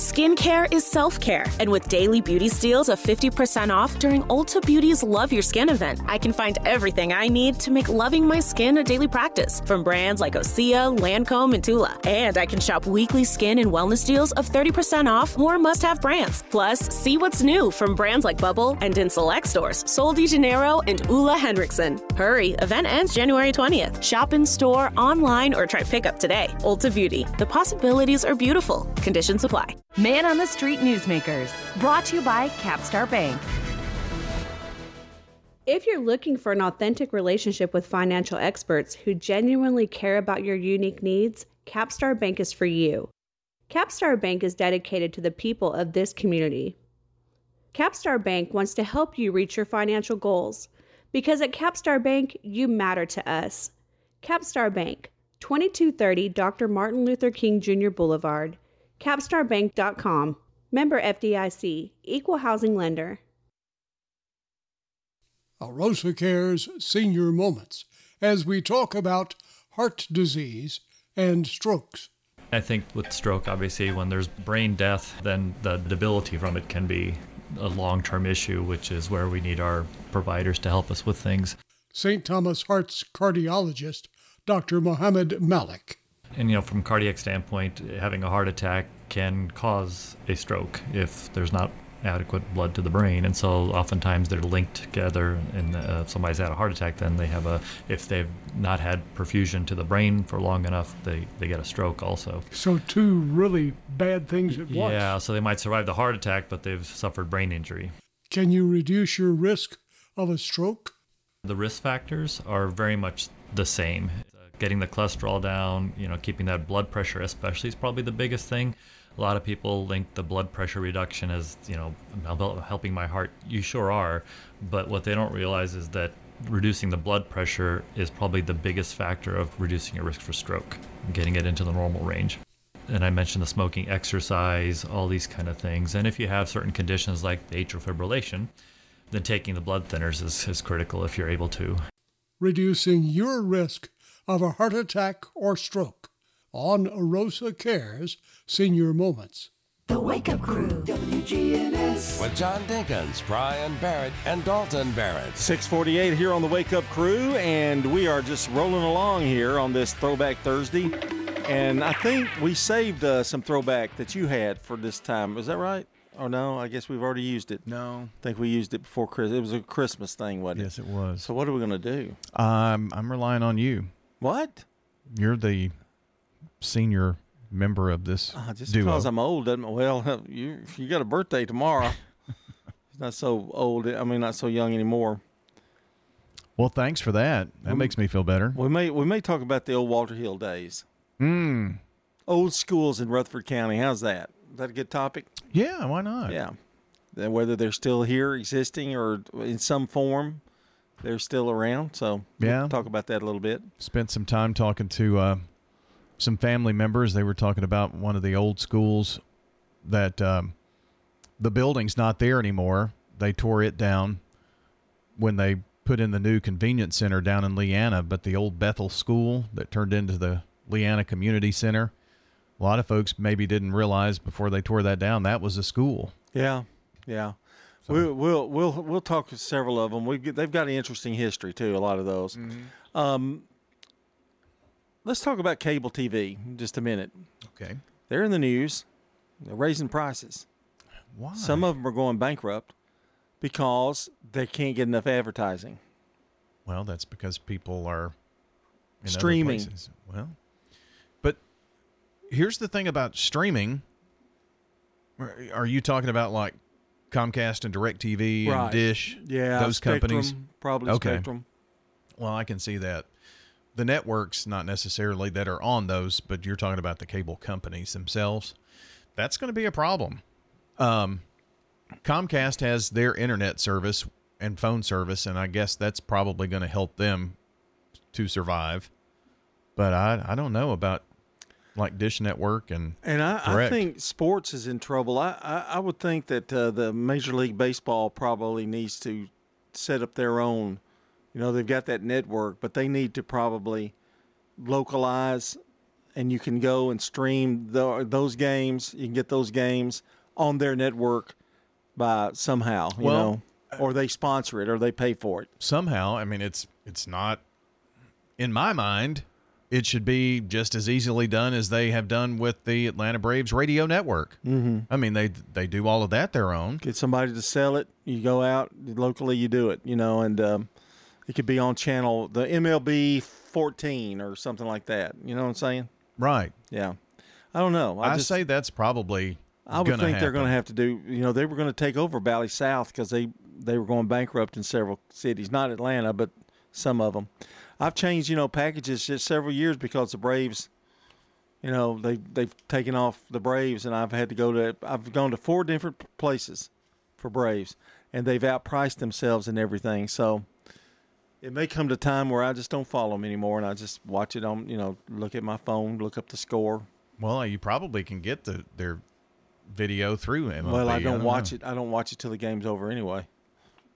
Speaker 39: Skincare is self care, and with daily beauty steals of 50% off during Ulta Beauty's Love Your Skin event, I can find everything I need to make loving my skin a daily practice from brands like Osea, Lancome, and Tula. And I can shop weekly skin and wellness deals of 30% off more must have brands. Plus, see what's new from brands like Bubble and in select stores, Sol de Janeiro and Ole Henriksen. Hurry, event ends January 20th. Shop in store, online, or try pickup today. Ulta Beauty. The possibilities are beautiful. Conditions apply.
Speaker 45: Man on the Street Newsmakers, brought to you by Capstar Bank.
Speaker 9: If you're looking for an authentic relationship with financial experts who genuinely care about your unique needs, Capstar Bank is for you. Capstar Bank is dedicated to the people of this community. Capstar Bank wants to help you reach your financial goals because at Capstar Bank, you matter to us. Capstar Bank, 2230 Dr. Martin Luther King Jr. Boulevard, capstarbank.com. Member FDIC, Equal Housing Lender.
Speaker 32: Arosa Cares Senior Moments as we talk about heart disease and strokes.
Speaker 46: I think with stroke, obviously, when there's brain death, then the debility from it can be a long term issue, which is where we need our providers to help us with things.
Speaker 32: St. Thomas Heart's cardiologist, Dr. Mohammed Malik.
Speaker 46: And you know, from cardiac standpoint, having a heart attack can cause a stroke if there's not adequate blood to the brain, and so oftentimes they're linked together. And uh, if somebody's had a heart attack, then they have a. If they've not had perfusion to the brain for long enough, they they get a stroke also.
Speaker 32: So two really bad things at once.
Speaker 46: Yeah, so they might survive the heart attack, but they've suffered brain injury.
Speaker 32: Can you reduce your risk of a stroke?
Speaker 46: The risk factors are very much the same. Getting the cholesterol down, you know, keeping that blood pressure especially is probably the biggest thing. A lot of people link the blood pressure reduction as, you know, helping my heart. You sure are, but what they don't realize is that reducing the blood pressure is probably the biggest factor of reducing your risk for stroke, getting it into the normal range. And I mentioned the smoking, exercise, all these kind of things. And if you have certain conditions like atrial fibrillation, then taking the blood thinners is, is critical if you're able to.
Speaker 32: Reducing your risk of a heart attack or stroke on Arosa Cares Senior Moments.
Speaker 24: The Wake Up Crew, WGNS.
Speaker 1: With John Dinkins, Brian Barrett, and Dalton Barrett.
Speaker 3: 648 here on the Wake Up Crew, and we are just rolling along here on this Throwback Thursday. And I think we saved uh, some throwback that you had for this time. Was that right? Or no? I guess we've already used it.
Speaker 47: No.
Speaker 3: I think we used it before Christmas. It was a Christmas thing, wasn't it?
Speaker 47: Yes, it was.
Speaker 3: So what are we going to do?
Speaker 47: Um, I'm relying on you.
Speaker 3: What?
Speaker 47: You're the senior member of this
Speaker 3: Uh, just
Speaker 47: duo.
Speaker 3: because I'm old doesn't well you you got a birthday tomorrow. Not so old. I mean, not so young anymore.
Speaker 47: well, thanks for that. That
Speaker 3: Um,
Speaker 47: makes me feel better.
Speaker 3: We may we may talk about the old Walter Hill days.
Speaker 47: Mm.
Speaker 3: Old schools in Rutherford County. How's that? Is that a good topic?
Speaker 47: Yeah, why not?
Speaker 3: Yeah. Whether they're still here, existing, or in some form, they're still around. So we'll
Speaker 47: Yeah.
Speaker 3: talk about that a little bit.
Speaker 47: Spent some time talking to uh, some family members. They were talking about one of the old schools that um, the building's not there anymore. They tore it down when they put in the new convenience center down in Leanna, but the old Bethel school that turned into the Leanna Community Center. A lot of folks maybe didn't realize before they tore that down that was a school.
Speaker 3: Yeah, yeah. We'll, we'll we'll we'll talk to several of them. We they've got an interesting history too. A lot of those. Um, let's talk about cable TV in just a minute.
Speaker 47: Okay.
Speaker 3: They're in the news. They're raising prices.
Speaker 47: Why?
Speaker 3: Some of them are going bankrupt because they can't get enough advertising.
Speaker 47: Well, that's because people are in
Speaker 3: Streaming.
Speaker 47: Well, but here's the thing about streaming. Are you talking about like Comcast and DirecTV and Dish?
Speaker 3: Yeah,
Speaker 47: those companies.
Speaker 3: Spectrum, probably
Speaker 47: okay.
Speaker 3: Spectrum.
Speaker 47: Well, I can see that. The networks, not necessarily that are on those, but you're talking about the cable companies themselves.
Speaker 4: that's going to be a problem. Um, Comcast has their internet service and phone service, and I guess that's probably going to help them to survive. But I I don't know about like Dish Network and
Speaker 3: And I, I think sports is in trouble. I, I, I would think that uh, the Major League Baseball probably needs to set up their own. You know, they've got that network, but they need to probably localize, and you can go and stream the, those games. You can get those games on their network by somehow, you
Speaker 4: Well,
Speaker 3: know, or they sponsor it or they pay for it.
Speaker 4: somehow. I mean, it's it's not in my mind. It should be just as easily done as they have done with the Atlanta Braves radio network.
Speaker 3: Mhm.
Speaker 4: I mean, they they do all of that their own.
Speaker 3: get somebody to sell it. You go out locally, you do it, you know, and um, it could be on channel the MLB 14 or something like that. You know what I'm saying?
Speaker 4: Right.
Speaker 3: Yeah. I don't know.
Speaker 4: I,
Speaker 3: just,
Speaker 4: say that's probably.
Speaker 3: I would think they're going to have to do. You know, they were going to take over Bally South because they they were going bankrupt in several cities, not Atlanta, but some of them. I've changed, you know, packages just several years because the Braves. You know, they they've taken off the Braves, and I've had to go to. I've gone to four different places for Braves, and they've outpriced themselves and everything. So it may come to time where I just don't follow them anymore, and I just watch it on. You know, look at my phone, look up the score.
Speaker 4: Well, you probably can get the their video through MLB.
Speaker 3: Well, I don't, watch
Speaker 4: know.
Speaker 3: it. I don't watch it till the game's over anyway.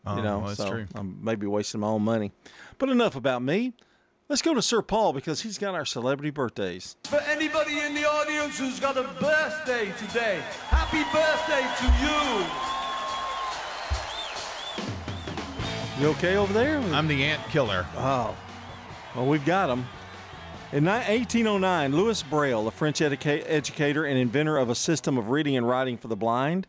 Speaker 4: Oh,
Speaker 3: you know,
Speaker 4: well, that's
Speaker 3: so
Speaker 4: true.
Speaker 3: I'm maybe wasting my own money. But enough about me. Let's go to Sir Paul because he's got our celebrity birthdays.
Speaker 48: For anybody in the audience who's got a birthday today, happy birthday to you.
Speaker 3: You okay over there?
Speaker 4: I'm the ant killer.
Speaker 3: Oh, well, we've got him. In 1809, Louis Braille, a French educa- educator and inventor of a system of reading and writing for the blind,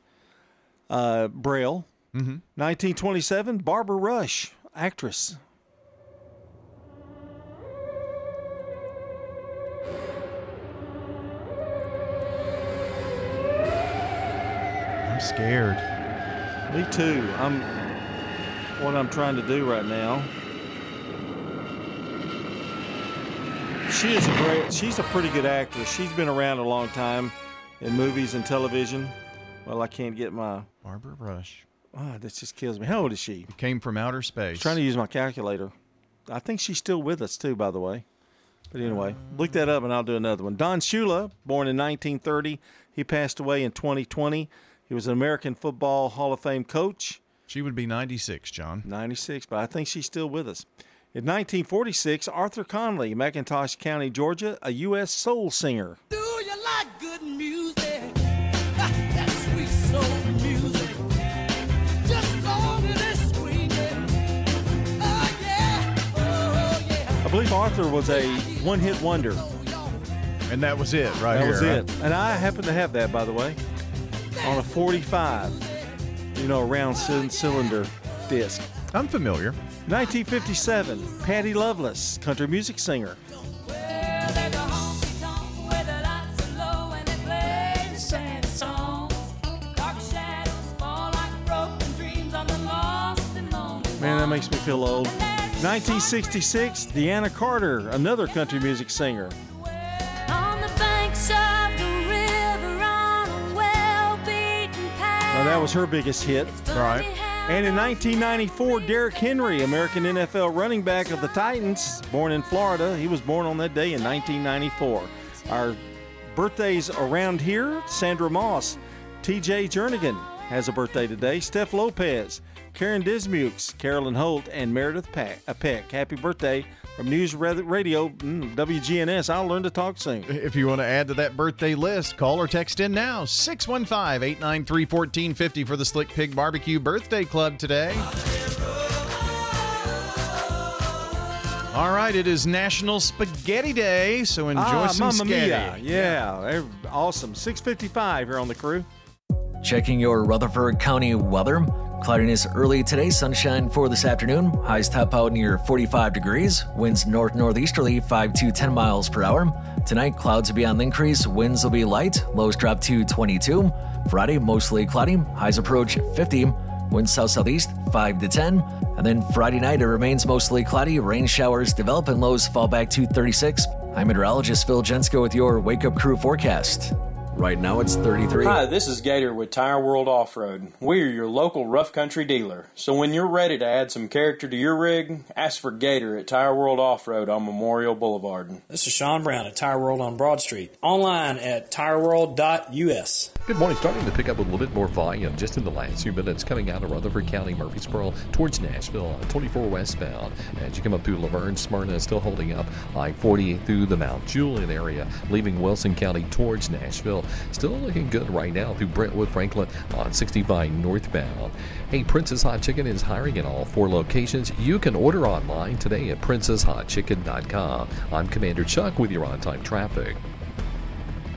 Speaker 3: uh, Braille.
Speaker 4: Mhm.
Speaker 3: 1927, Barbara Rush, actress.
Speaker 4: I'm scared.
Speaker 3: Me too. I'm what I'm trying to do right now. She is a great. She's a pretty good actress. She's been around a long time in movies and television. Well, I can't get my.
Speaker 4: Barbara Rush.
Speaker 3: Ah, this just kills me. How old is she?
Speaker 4: Came from outer space.
Speaker 3: trying to use my calculator. I think she's still with us too, by the way. But anyway, look that up and I'll do another one. Don Shula, born in 1930, he passed away in 2020. He was an American Football Hall of Fame coach.
Speaker 4: She would be 96, John.
Speaker 3: 96, but I think she's still with us. In 1946, Arthur Conley, McIntosh County, Georgia, a U.S. soul singer.
Speaker 48: Do
Speaker 3: believe Arthur was a one hit wonder.
Speaker 4: And that was it, right
Speaker 3: that
Speaker 4: here.
Speaker 3: was
Speaker 4: right?
Speaker 3: it. And I happen to have that, by the way, on a 45, you know, a round c- cylinder disc.
Speaker 4: I'm familiar.
Speaker 3: 1957, Patty Loveless, country music singer. Man, that makes me feel old. 1966, Deana Carter, another country music singer.
Speaker 48: On the banks of the river on a well-beaten path.
Speaker 3: Now, that was her biggest hit.
Speaker 4: Right.
Speaker 3: And in 1994, Derrick Henry, American NFL running back of the Titans, born in Florida. He was born on that day in 1994. Our birthdays around here Sandra Moss, TJ Jernigan has a birthday today, Steph Lopez, Karen Dismukes, Carolyn Holt, and Meredith Pack, uh, Peck. Happy birthday from News Radio mm, WGNS. I'll learn to talk soon.
Speaker 4: If you want to add to that birthday list, call or text in now 615 893 1450 for the Slick Pig Barbecue Birthday Club today. All right, it is National Spaghetti Day, so enjoy
Speaker 3: ah,
Speaker 4: some
Speaker 3: Mamma
Speaker 4: spaghetti.
Speaker 3: Mia. Yeah, ev- awesome. 655 here on the crew.
Speaker 5: Checking your Rutherford County weather. Cloudiness early today, sunshine for this afternoon. Highs top out near 45 degrees. Winds north northeasterly 5 to 10 miles per hour. Tonight, clouds will be on the increase. Winds will be light. Lows drop to 22. Friday, mostly cloudy. Highs approach 50. Winds south southeast 5 to 10. And then Friday night, it remains mostly cloudy. Rain showers develop and lows fall back to 36. I'm meteorologist Phil Jensko with your Wake Up Crew forecast. Right now it's 33.
Speaker 49: Hi, this is Gator with Tire World Off Road. We're your local rough country dealer. So when you're ready to add some character to your rig, ask for Gator at Tire World Off Road on Memorial Boulevard.
Speaker 50: This is Sean Brown at Tire World on Broad Street. Online at tireworld.us.
Speaker 31: Good morning. Starting to pick up a little bit more volume just in the last few minutes coming out of Rutherford County, Murfreesboro towards Nashville on 24 westbound. As you come up through La Vergne, Smyrna is still holding up I 40 through the Mount Juliet area, leaving Wilson County towards Nashville. Still looking good right now through Brentwood Franklin on 65 northbound. Hey, Princess Hot Chicken is hiring in all four locations. You can order online today at princesshotchicken.com. I'm Commander Chuck with your on time traffic.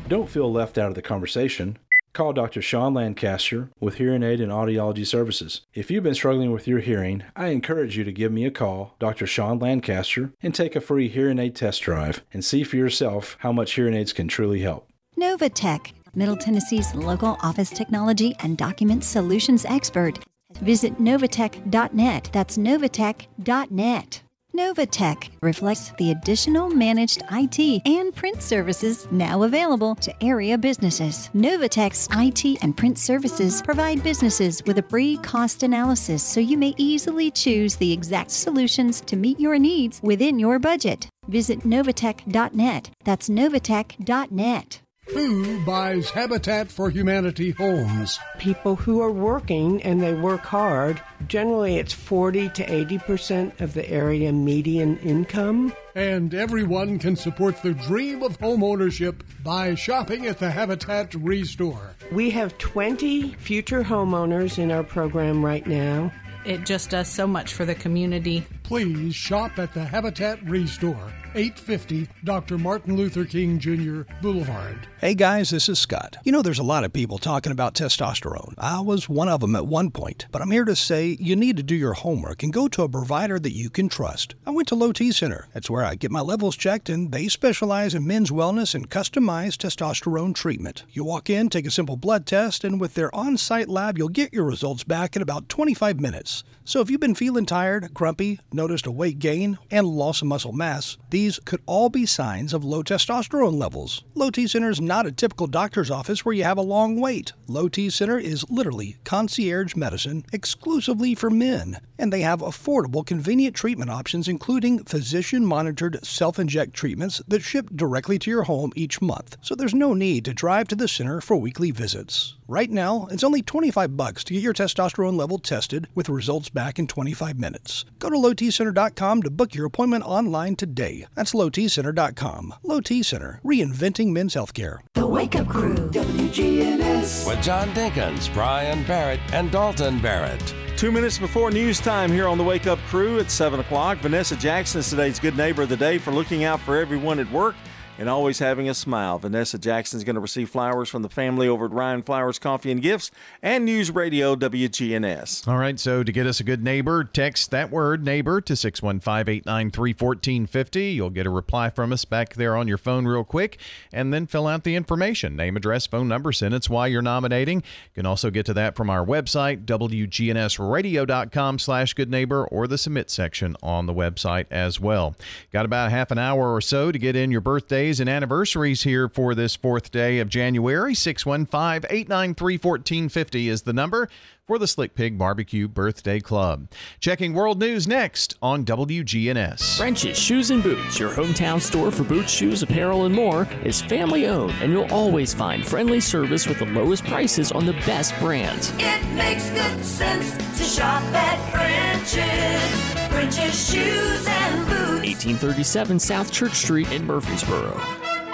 Speaker 51: Don't feel left out of the conversation. Call Dr. Sean Lancaster with Hearing Aid and Audiology Services. If you've been struggling with your hearing, I encourage you to give me a call, Dr. Sean Lancaster, and take a free hearing aid test drive and see for yourself how much hearing aids can truly help.
Speaker 52: Novatech, Middle Tennessee's local office technology and document solutions expert. Visit novatech.net. That's novatech.net. Novatech reflects the additional managed IT and print services now available to area businesses. Novatech's IT and print services provide businesses with a free cost analysis so you may easily choose the exact solutions to meet your needs within your budget. Visit novatech.net. That's novatech.net.
Speaker 48: Who buys Habitat for Humanity homes?
Speaker 53: People who are working and they work hard. Generally, it's 40 to 80% of the area median income.
Speaker 48: And everyone can support the dream of home ownership by shopping at the Habitat Restore.
Speaker 53: We have 20 future homeowners in our program right now.
Speaker 54: It just does so much for the community.
Speaker 48: Please shop at the Habitat Restore, 850 Dr. Martin Luther King Jr. Boulevard.
Speaker 17: Hey guys, this is Scott. You know, there's a lot of people talking about testosterone. I was one of them at one point, but I'm here to say you need to do your homework and go to a provider that you can trust. I went to Low T Center. That's where I get my levels checked, and they specialize in men's wellness and customized testosterone treatment. You walk in, take a simple blood test, and with their on site lab, you'll get your results back in about 25 minutes. So if you've been feeling tired, grumpy, noticed a weight gain, and loss of muscle mass, these could all be signs of low testosterone levels. Low T Center is not a typical doctor's office where you have a long wait. Low T Center is literally concierge medicine exclusively for men, and they have affordable, convenient treatment options, including physician monitored self inject treatments that ship directly to your home each month. So there's no need to drive to the center for weekly visits. Right now, it's only 25 bucks to get your testosterone level tested with results back in 25 minutes. Go to lowtcenter.com to book your appointment online today. That's lowtcenter.com. Low T Center, reinventing men's healthcare.
Speaker 24: The Wake Up Crew, WGNS.
Speaker 1: With John Dinkins, Brian Barrett, and Dalton Barrett.
Speaker 3: Two minutes before news time here on the Wake Up Crew at 7 o'clock. Vanessa Jackson is today's good neighbor of the day for looking out for everyone at work and always having a smile. Vanessa Jackson is going to receive flowers from the family over at Ryan Flowers Coffee and Gifts and News Radio WGNS.
Speaker 4: All right, so to get us a good neighbor, text that word neighbor to 615 893 1450. You'll get a reply from us back there on your phone real quick, and then fill out the information name, address, phone number, sentence, why you're nominating. You can also get to that from our website, WGNSradio.com slash good neighbor, or the submit section on the website as well. Got about half an hour or so to get in your birthday birthdays and anniversaries here for this fourth day of January. 615 893 1450 is the number for the Slick Pig Barbecue Birthday Club. Checking world news next on WGNS.
Speaker 55: French's Shoes and Boots, your hometown store for boots, shoes, apparel, and more, is family owned, and you'll always find friendly service with the lowest prices on the best brands.
Speaker 56: It makes good sense to shop at French's. French's Shoes and Boots.
Speaker 55: 1837 South Church Street in Murfreesboro.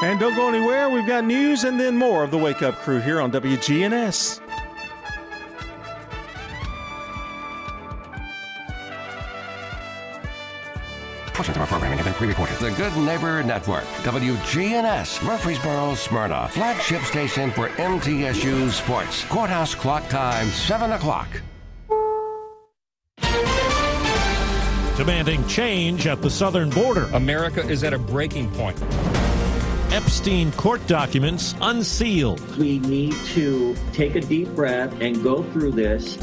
Speaker 3: And don't go anywhere. We've got news and then more of the Wake Up Crew here on WGNS.
Speaker 1: Portions of our programming have been pre-recorded. The Good Neighbor Network, WGNS, Murfreesboro, Smyrna, flagship station for MTSU Sports. Courthouse clock time, 7 o'clock.
Speaker 57: Demanding change at the southern border.
Speaker 15: America is at a breaking point.
Speaker 57: Epstein court documents unsealed.
Speaker 58: We need to take a deep breath and go through this.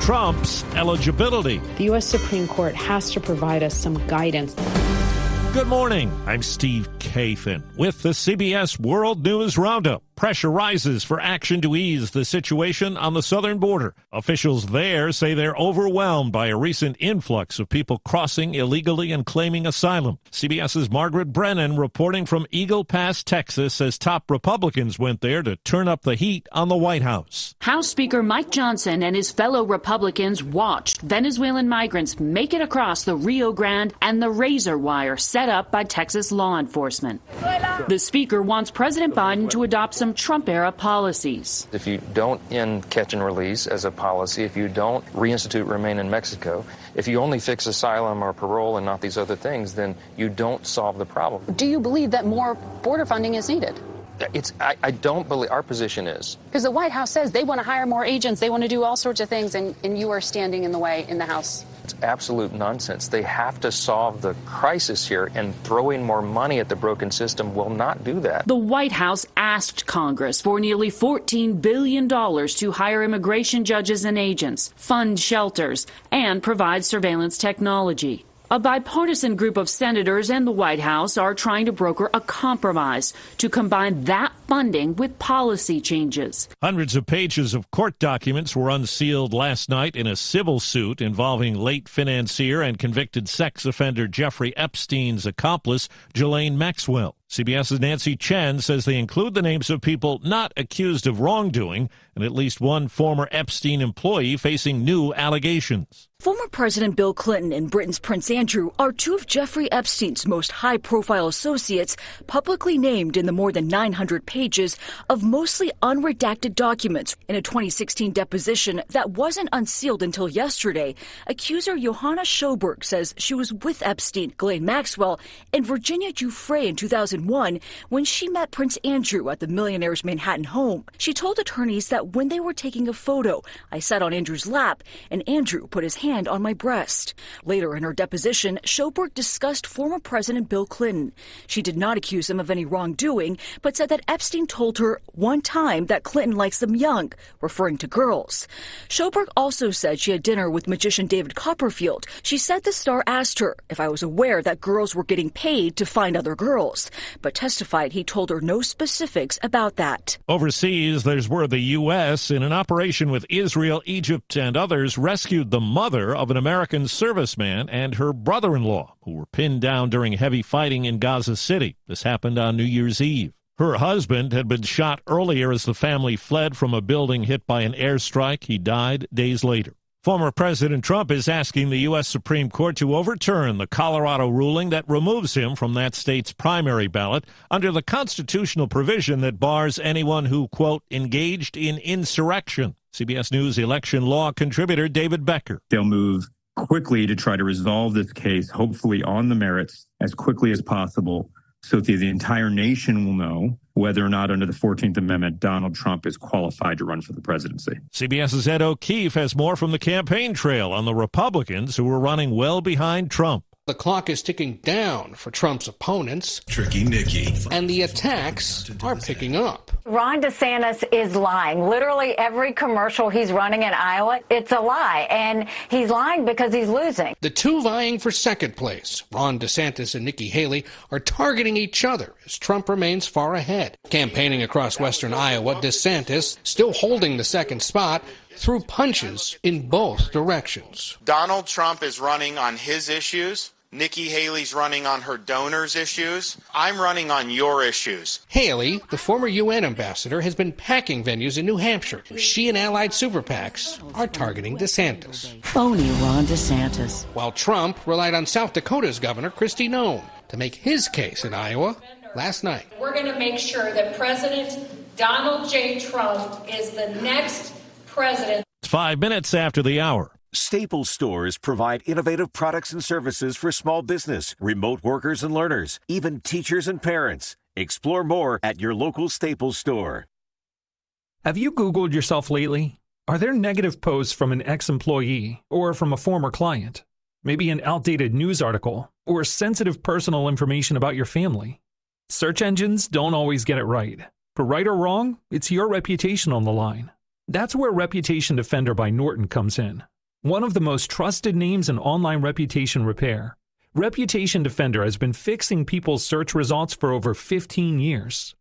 Speaker 57: Trump's eligibility.
Speaker 40: The U.S. Supreme Court has to provide us some guidance.
Speaker 57: Good morning. I'm Steve Kathan with the CBS World News Roundup. Pressure rises for action to ease the situation on the southern border. Officials there say they're overwhelmed by a recent influx of people crossing illegally and claiming asylum. CBS's Margaret Brennan reporting from Eagle Pass, Texas, says top Republicans went there to turn up the heat on the White House.
Speaker 59: House Speaker Mike Johnson and his fellow Republicans watched Venezuelan migrants make it across the Rio Grande and the razor wire set up by Texas law enforcement. The Speaker wants President Biden to adopt some Trump era policies.
Speaker 60: If you don't end catch and release as a policy, if you don't reinstitute remain in Mexico, if you only fix asylum or parole and not these other things, then you don't solve the problem.
Speaker 61: Do you believe that more border funding is needed?
Speaker 60: It's, I, I don't believe our position is.
Speaker 61: Because the White House says they want to hire more agents, they want to do all sorts of things, and, and you are standing in the way in the House.
Speaker 60: It's absolute nonsense. They have to solve the crisis here, and throwing more money at the broken system will not do that.
Speaker 59: The White House asked Congress for nearly $14 billion to hire immigration judges and agents, fund shelters, and provide surveillance technology. A bipartisan group of senators and the White House are trying to broker a compromise to combine that funding with policy changes.
Speaker 57: Hundreds of pages of court documents were unsealed last night in a civil suit involving late financier and convicted sex offender Jeffrey Epstein's accomplice, Ghislaine Maxwell. CBS's Nancy Chen says they include the names of people not accused of wrongdoing and at least one former Epstein employee facing new allegations.
Speaker 56: Former President Bill Clinton and Britain's Prince Andrew are two of Jeffrey Epstein's most high profile associates publicly named in the more than 900 pages of mostly unredacted documents in a 2016 deposition that wasn't unsealed until yesterday. Accuser Johanna Sjoberg says she was with Epstein, Ghislaine Maxwell, and Virginia Giuffre in 2001 when she met Prince Andrew at the millionaire's Manhattan home. She told attorneys that when they were taking a photo, I sat on Andrew's lap and Andrew put his hand on my breast. Later in her deposition, Sjoberg discussed former President Bill Clinton. She did not accuse him of any wrongdoing, but said that Epstein told her one time that Clinton likes them young, referring to girls. Sjoberg also said she had dinner with magician David Copperfield. She said the star asked her if I was aware that girls were getting paid to find other girls, but testified he told her no specifics about that.
Speaker 57: Overseas, there's where the U.S., in an operation with Israel, Egypt, and others, rescued the mother of an American serviceman and her brother in law, who were pinned down during heavy fighting in Gaza City. This happened on New Year's Eve. Her husband had been shot earlier as the family fled from a building hit by an airstrike. He died days later. Former President Trump is asking the U.S. Supreme Court to overturn the Colorado ruling that removes him from that state's primary ballot under the constitutional provision that bars anyone who, quote, engaged in insurrection. CBS News election law contributor David Becker.
Speaker 62: They'll move quickly to try to resolve this case, hopefully on the merits, as quickly as possible so the entire nation will know whether or not under the 14th Amendment Donald Trump is qualified to run for the presidency.
Speaker 57: CBS's Ed O'Keefe has more from the campaign trail on the Republicans who were running well behind Trump.
Speaker 63: The clock is ticking down for Trump's opponents.
Speaker 64: Tricky Nikki.
Speaker 63: And the attacks are picking up.
Speaker 65: Ron DeSantis is lying. Literally every commercial he's running in Iowa, it's a lie. And he's lying because he's losing.
Speaker 63: The two vying for second place, Ron DeSantis and Nikki Haley, are targeting each other as Trump remains far ahead. Campaigning across western Iowa, DeSantis, still holding the second spot, threw punches in both directions.
Speaker 66: Donald Trump is running on his issues. Nikki Haley's running on her donors' issues. I'm running on your issues.
Speaker 63: Haley, the former UN ambassador, has been packing venues in New Hampshire. Where she and allied super PACs are targeting DeSantis.
Speaker 65: Phony Ron DeSantis.
Speaker 63: While Trump relied on South Dakota's governor, Kristi Noem, to make his case in Iowa last night.
Speaker 67: We're going to make sure that President Donald J. Trump is the next president.
Speaker 57: It's five minutes after the hour.
Speaker 68: Staples stores provide innovative products and services for small business, remote workers and learners, even teachers and parents. Explore more at your local Staples store.
Speaker 48: Have you Googled yourself lately? Are there negative posts from an ex employee or from a former client? Maybe an outdated news article or sensitive personal information about your family? Search engines don't always get it right. For right or wrong, it's your reputation on the line. That's where Reputation Defender by Norton comes in. One of the most trusted names in online reputation repair. Reputation Defender has been fixing people's search results for over 15 years.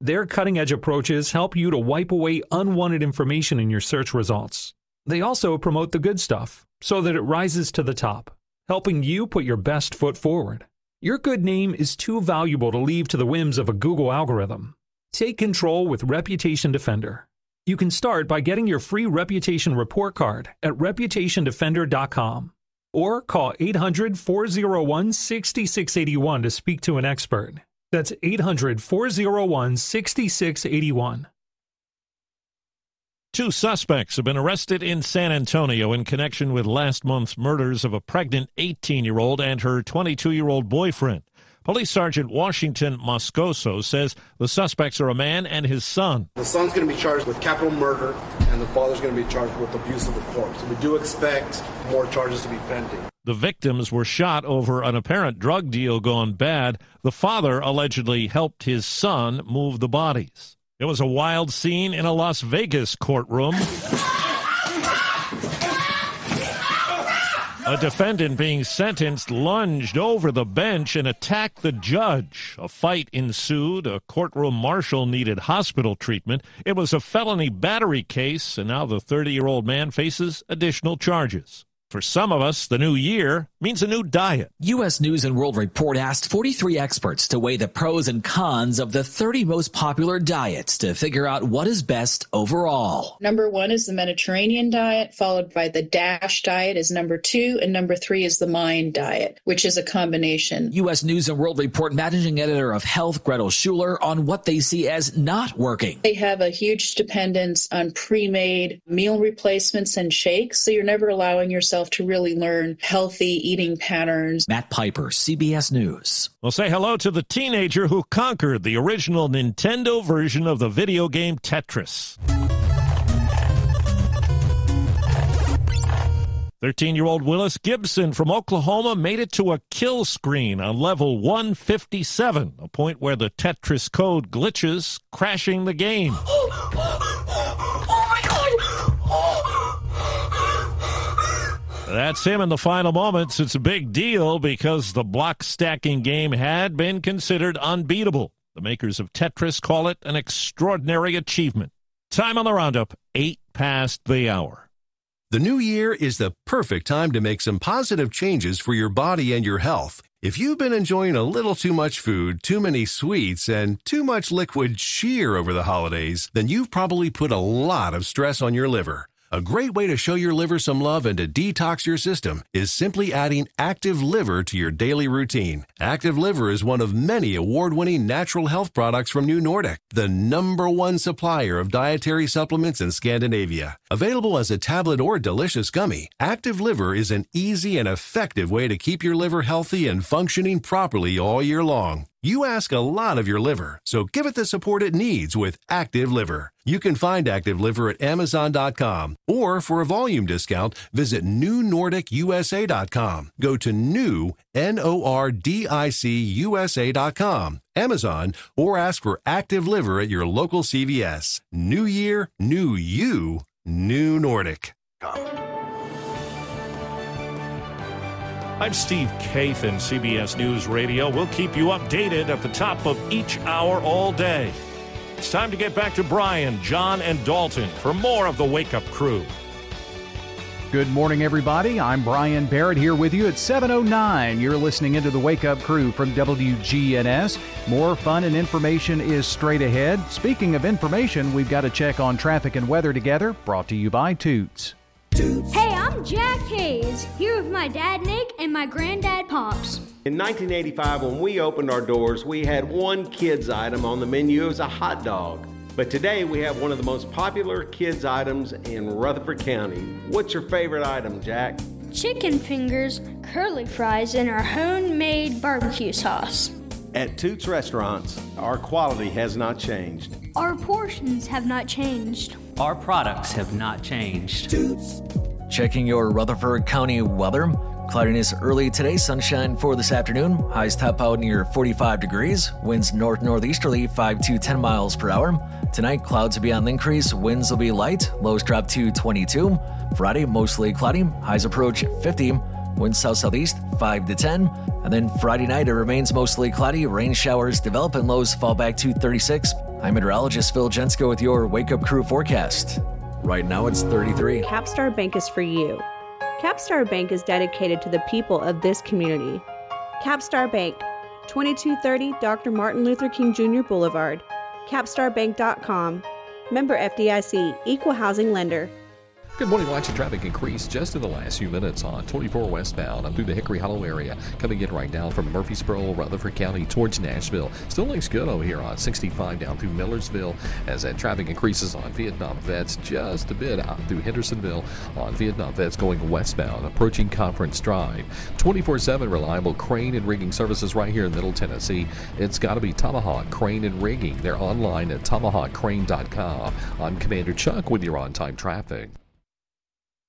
Speaker 48: Their cutting edge approaches help you to wipe away unwanted information in your search results. They also promote the good stuff so that it rises to the top, helping you put your best foot forward. Your good name is too valuable to leave to the whims of a Google algorithm. Take control with Reputation Defender. You can start by getting your free reputation report card at reputationdefender.com or call 800 401 6681 to speak to an expert. That's 800 401 6681.
Speaker 57: Two suspects have been arrested in San Antonio in connection with last month's murders of a pregnant 18 year old and her 22 year old boyfriend. Police Sergeant Washington Moscoso says the suspects are a man and his son.
Speaker 49: The son's going to be charged with capital murder, and the father's going to be charged with abuse of the corpse. We do expect more charges to be pending.
Speaker 57: The victims were shot over an apparent drug deal gone bad. The father allegedly helped his son move the bodies. It was a wild scene in a Las Vegas courtroom. A defendant being sentenced lunged over the bench and attacked the judge. A fight ensued. A courtroom marshal needed hospital treatment. It was a felony battery case, and now the 30 year old man faces additional charges. For some of us, the new year means a new diet.
Speaker 5: U.S. News and World Report asked 43 experts to weigh the pros and cons of the 30 most popular diets to figure out what is best overall.
Speaker 64: Number one is the Mediterranean diet, followed by the DASH diet is number two, and number three is the MIND diet, which is a combination.
Speaker 5: U.S. News and World Report managing editor of Health, Gretel Schueller, on what they see as not working.
Speaker 64: They have a huge dependence on pre made meal replacements and shakes, so you're never allowing yourself to really learn healthy eating patterns.
Speaker 5: Matt Piper, CBS News.
Speaker 57: We'll say hello to the teenager who conquered the original Nintendo version of the video game Tetris. 13 year old Willis Gibson from Oklahoma made it to a kill screen on level 157, a point where the Tetris code glitches, crashing the game. That's him in the final moments. It's a big deal because the block stacking game had been considered unbeatable. The makers of Tetris call it an extraordinary achievement. Time on the roundup, eight past the hour.
Speaker 14: The new year is the perfect time to make some positive changes for your body and your health. If you've been enjoying a little too much food, too many sweets, and too much liquid cheer over the holidays, then you've probably put a lot of stress on your liver. A great way to show your liver some love and to detox your system is simply adding Active Liver to your daily routine. Active Liver is one of many award winning natural health products from New Nordic, the number one supplier of dietary supplements in Scandinavia. Available as a tablet or delicious gummy, Active Liver is an easy and effective way to keep your liver healthy and functioning properly all year long. You ask a lot of your liver, so give it the support it needs with Active Liver. You can find Active Liver at Amazon.com, or for a volume discount, visit NewNordicUSA.com. Go to new, Amazon, or ask for Active Liver at your local CVS. New Year, new you, New Nordic.
Speaker 57: I'm Steve Kathan, CBS News Radio. We'll keep you updated at the top of each hour all day. It's time to get back to Brian, John, and Dalton for more of the Wake Up Crew.
Speaker 4: Good morning, everybody. I'm Brian Barrett here with you at 7.09. You're listening into the Wake Up Crew from WGNS. More fun and information is straight ahead. Speaking of information, we've got to check on traffic and weather together, brought to you by Toots.
Speaker 24: Hey, I'm Jack Hayes, here with my dad Nick and my granddad Pops.
Speaker 12: In 1985, when we opened our doors, we had one kids item on the menu. It was a hot dog. But today we have one of the most popular kids items in Rutherford County. What's your favorite item, Jack?
Speaker 24: Chicken fingers, curly fries, and our homemade barbecue sauce.
Speaker 12: At Toots Restaurants, our quality has not changed.
Speaker 24: Our portions have not changed.
Speaker 69: Our products have not changed.
Speaker 5: Checking your Rutherford County weather. Cloudiness early today, sunshine for this afternoon. Highs top out near 45 degrees. Winds north northeasterly 5 to 10 miles per hour. Tonight, clouds will be on the increase. Winds will be light. Lows drop to 22. Friday, mostly cloudy. Highs approach 50. Winds south southeast 5 to 10. And then Friday night, it remains mostly cloudy. Rain showers develop and lows fall back to 36. I'm meteorologist Phil Jensko with your Wake Up Crew forecast. Right now it's 33.
Speaker 9: Capstar Bank is for you. Capstar Bank is dedicated to the people of this community. Capstar Bank, 2230 Dr. Martin Luther King Jr. Boulevard, capstarbank.com. Member FDIC, Equal Housing Lender.
Speaker 31: Good morning. Watching traffic increase just in the last few minutes on 24 westbound up through the Hickory Hollow area. Coming in right now from Murfreesboro, Rutherford County towards Nashville. Still looks good over here on 65 down through Millersville as that traffic increases on Vietnam Vets just a bit out through Hendersonville on Vietnam Vets going westbound, approaching Conference Drive. 24 7 reliable crane and rigging services right here in Middle Tennessee. It's got to be Tomahawk Crane and Rigging. They're online at tomahawkcrane.com. I'm Commander Chuck with your on time traffic.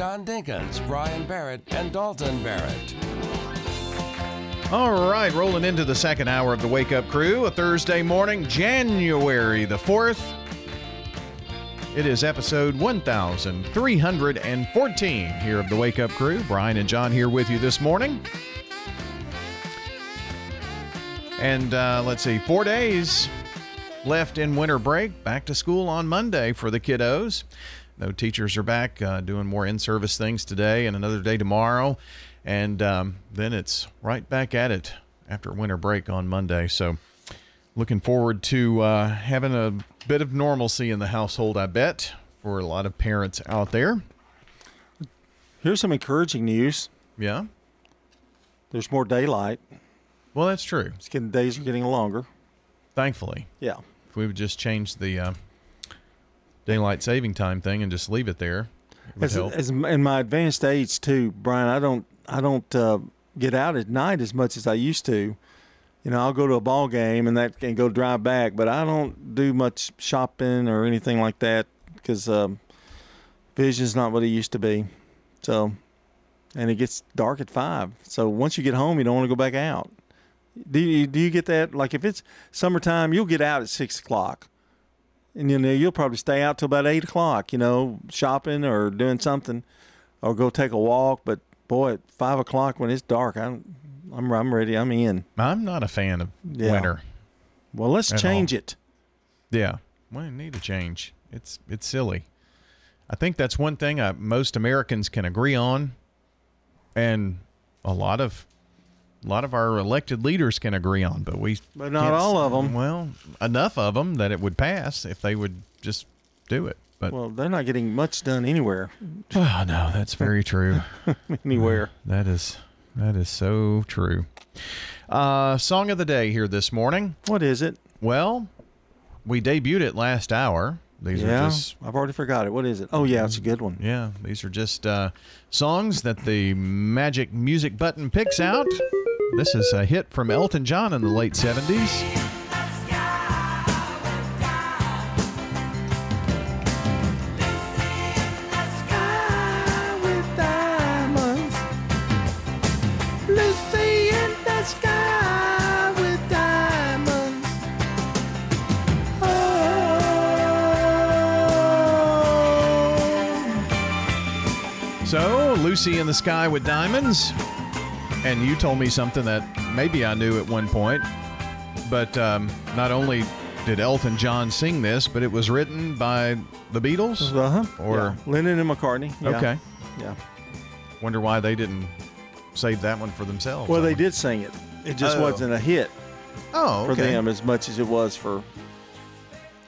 Speaker 1: John Dinkins, Brian Barrett, and Dalton Barrett.
Speaker 4: All right, rolling into the second hour of the Wake Up Crew, a Thursday morning, January the 4th. It is episode 1314 here of the Wake Up Crew. Brian and John here with you this morning. And uh, let's see, four days left in winter break. Back to school on Monday for the kiddos. No teachers are back uh, doing more in service things today and another day tomorrow. And um, then it's right back at it after winter break on Monday. So looking forward to uh, having a bit of normalcy in the household, I bet, for a lot of parents out there.
Speaker 3: Here's some encouraging news.
Speaker 4: Yeah.
Speaker 3: There's more daylight.
Speaker 4: Well, that's true.
Speaker 3: It's getting days are getting longer.
Speaker 4: Thankfully.
Speaker 3: Yeah.
Speaker 4: If we would just change the uh, daylight saving time thing and just leave it there, it
Speaker 3: As, as in my advanced age too, Brian, I don't I don't uh, get out at night as much as I used to. You know, I'll go to a ball game and that and go drive back, but I don't do much shopping or anything like that because um, vision's not what it used to be. So, and it gets dark at five. So once you get home, you don't want to go back out. Do you, do you get that? Like if it's summertime, you'll get out at six o'clock, and you know you'll probably stay out till about eight o'clock. You know, shopping or doing something, or go take a walk. But boy, at five o'clock when it's dark, I'm I'm I'm ready. I'm in.
Speaker 4: I'm not a fan of
Speaker 3: Yeah.
Speaker 4: winter.
Speaker 3: Well, let's change
Speaker 4: all.
Speaker 3: it.
Speaker 4: Yeah, we need a change. It's it's silly. I think that's one thing uh, most Americans can agree on, and a lot of a lot of our elected leaders can agree on. But we,
Speaker 3: But not all of them.
Speaker 4: Well, enough of them that it would pass if they would just do it. But
Speaker 3: Well, they're not getting much done anywhere.
Speaker 4: oh no, that's very true.
Speaker 3: Anywhere.
Speaker 4: That is that is so true. Uh, song of the day here this morning.
Speaker 3: What is it?
Speaker 4: Well, we debuted it last hour. These
Speaker 3: yeah,
Speaker 4: are just
Speaker 3: I've already forgot it. What is it? Oh yeah, it's a good one.
Speaker 4: yeah, these are just uh, songs that the magic music button picks out. This is a hit from Elton John in the late 70s.
Speaker 24: Lucy in the Sky with Diamonds.
Speaker 4: And you told me something that maybe I knew at one point. But um, not only did Elton John sing this, but it was written by the Beatles?
Speaker 3: Uh huh.
Speaker 4: Or
Speaker 3: yeah. Lennon and McCartney. Yeah.
Speaker 4: Okay.
Speaker 3: Yeah.
Speaker 4: Wonder why they didn't save that one for themselves.
Speaker 3: Well, they did sing it. It just
Speaker 4: Oh.
Speaker 3: wasn't a hit
Speaker 4: Oh,
Speaker 3: for them as much as it was for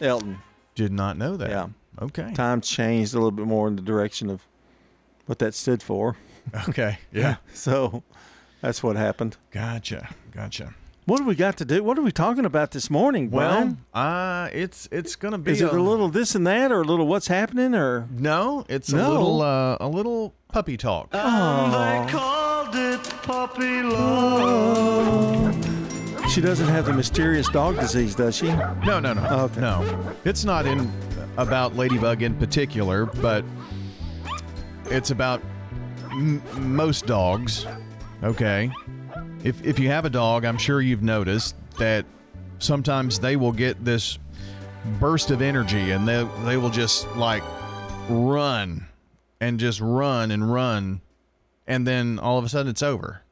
Speaker 3: Elton.
Speaker 4: Did not know that.
Speaker 3: Yeah.
Speaker 4: Okay.
Speaker 3: Times changed a little bit more in the direction of what that stood for.
Speaker 4: Okay. Yeah.
Speaker 3: so that's what happened.
Speaker 4: Gotcha. Gotcha.
Speaker 3: What do we got to do? What are we talking about this morning,
Speaker 4: Well, uh, it's it's gonna be
Speaker 3: Is it a little this and that, or a little what's happening, or
Speaker 4: no? It's a
Speaker 3: No.
Speaker 4: little uh, a little puppy talk.
Speaker 3: Oh.
Speaker 24: They called it puppy love.
Speaker 3: She doesn't have the mysterious dog disease, does she?
Speaker 4: No, no, no. Okay. No. It's not in about Ladybug in particular, but it's about m- most dogs. Okay. If, if you have a dog, I'm sure you've noticed that sometimes they will get this burst of energy and they, they will just like run and just run and run. And then all of a sudden it's over.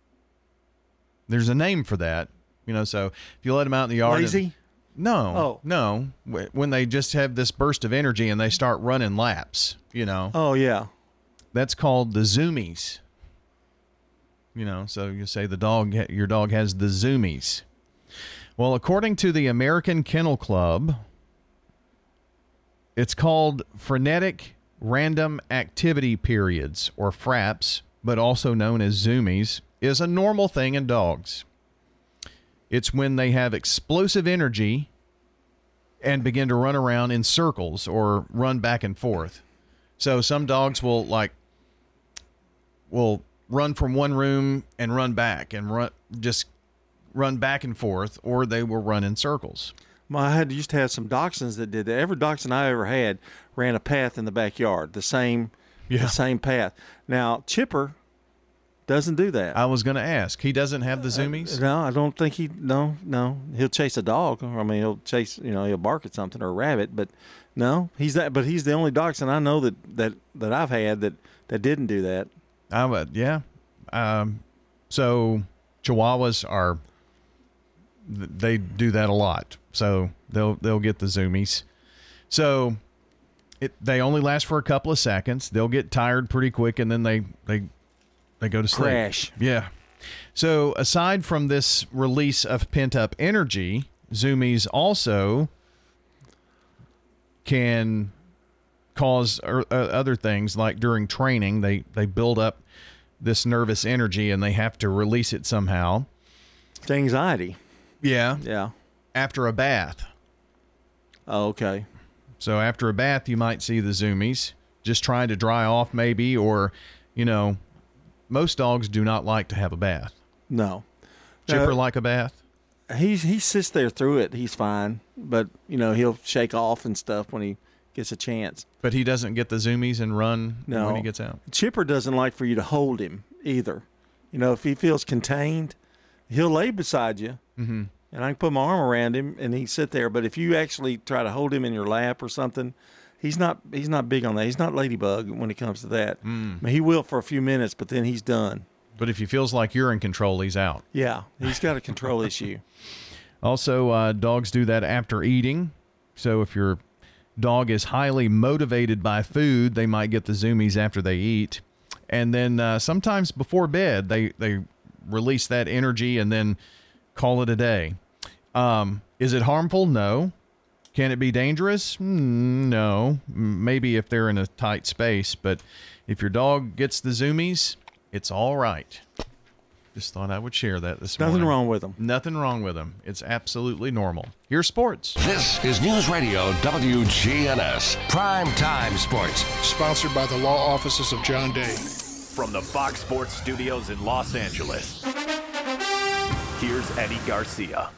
Speaker 4: There's a name for that. You know, so if you let them out in the yard. and-
Speaker 3: Lazy?
Speaker 4: no,
Speaker 3: Oh.
Speaker 4: no. When they just have this burst of energy and they start running laps, you know.
Speaker 3: Oh yeah.
Speaker 4: That's called the zoomies. You know, so you say the dog, your dog has the zoomies. Well, according to the American Kennel Club, it's called frenetic random activity periods or FRAPs, but also known as zoomies, is a normal thing in dogs. It's when they have explosive energy and begin to run around in circles or run back and forth. So some dogs will like will run from one room and run back and run just run back and forth or they will run in circles.
Speaker 3: Well, I had used to have some dachshunds that did that. Every dachshund I ever had ran a path in the backyard, the same,
Speaker 4: Yeah.
Speaker 3: the same path. Now Chipper doesn't do that.
Speaker 4: I was going to ask. He doesn't have the uh, zoomies?
Speaker 3: No, I don't think he. No, no. He'll chase a dog. I mean, he'll chase. You know, he'll bark at something or a rabbit. But no, he's that. But he's the only dachshund I know that that that I've had that that didn't do that.
Speaker 4: I would, yeah. Um, so Chihuahuas are they do that a lot. So they'll they'll get the zoomies. So it they only last for a couple of seconds. They'll get tired pretty quick, and then they they they go to sleep.
Speaker 3: Crash.
Speaker 4: Yeah. So aside from this release of pent up energy, zoomies also can cause er, uh, other things like during training they they build up this nervous energy and they have to release it somehow
Speaker 3: It's anxiety.
Speaker 4: yeah
Speaker 3: Yeah.
Speaker 4: after a bath
Speaker 3: Oh, okay.
Speaker 4: so after a bath you might see the zoomies just trying to dry off maybe or you know most dogs do not like to have a bath
Speaker 3: No.
Speaker 4: chipper
Speaker 3: Uh,
Speaker 4: like a bath
Speaker 3: He's he sits there through it. He's fine, but you know he'll shake off and stuff when he gets a chance.
Speaker 4: but he doesn't get the zoomies and run
Speaker 3: No.
Speaker 4: when he gets out
Speaker 3: Chipper doesn't like for you to hold him either. You know, if he feels contained, he'll lay beside you,
Speaker 4: mm-hmm.
Speaker 3: and I can put my arm around him and he sit there. But if you actually try to hold him in your lap or something, he's not he's not big on that. He's not ladybug when it comes to that.
Speaker 4: Mm.
Speaker 3: I mean, he will for a few minutes, but then he's done.
Speaker 4: but if he feels like you're in control he's out
Speaker 3: Yeah, he's got a control issue.
Speaker 4: Also, uh, dogs do that after eating. So if your dog is highly motivated by food, they might get the zoomies after they eat. And then uh, sometimes before bed, they, they release that energy and then call it a day. Um, is it harmful? No. Can it be dangerous? Mm, no. Maybe if they're in a tight space. But if your dog gets the zoomies, it's all right. Just thought I would share that this
Speaker 3: Nothing
Speaker 4: morning.
Speaker 3: wrong with them.
Speaker 4: Nothing wrong with them. It's absolutely normal. Here's sports.
Speaker 1: This is News Radio WGNS Prime Time Sports.
Speaker 49: Sponsored by the law offices of John Day.
Speaker 15: From the Fox Sports Studios in Los Angeles, here's Eddie Garcia.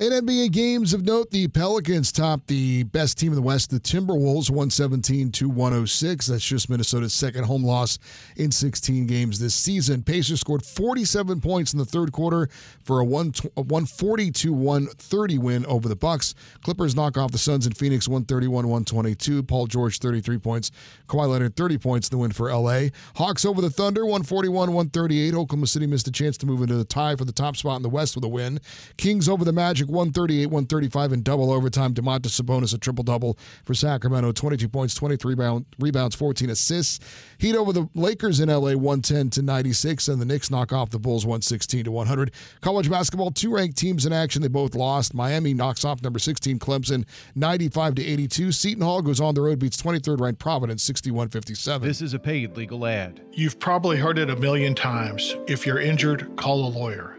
Speaker 16: In NBA games of note, the Pelicans topped the best team in the West, the Timberwolves, 117 to 106. That's just Minnesota's second home loss in 16 games this season. Pacers scored 47 points in the third quarter for a 140 to 130 win over the Bucks. Clippers knock off the Suns in Phoenix 131 122. Paul George 33 points. Kawhi Leonard 30 points in the win for LA. Hawks over the Thunder 141 138. Oklahoma City missed a chance to move into the tie for the top spot in the West with a win. Kings over the Magic 138 135 in double overtime. Domantas Sabonis a triple double for Sacramento 22 points, 23 rebound, rebounds, 14 assists. Heat over the Lakers in LA 110 to 96, and the Knicks knock off the Bulls 116 to 100. College basketball, two ranked teams in action. They both lost. Miami knocks off number 16 Clemson 95 to 82. Seton Hall goes on the road, beats 23rd ranked Providence 61 57.
Speaker 4: This is a paid legal ad.
Speaker 49: You've probably heard it a million times. If you're injured, call a lawyer.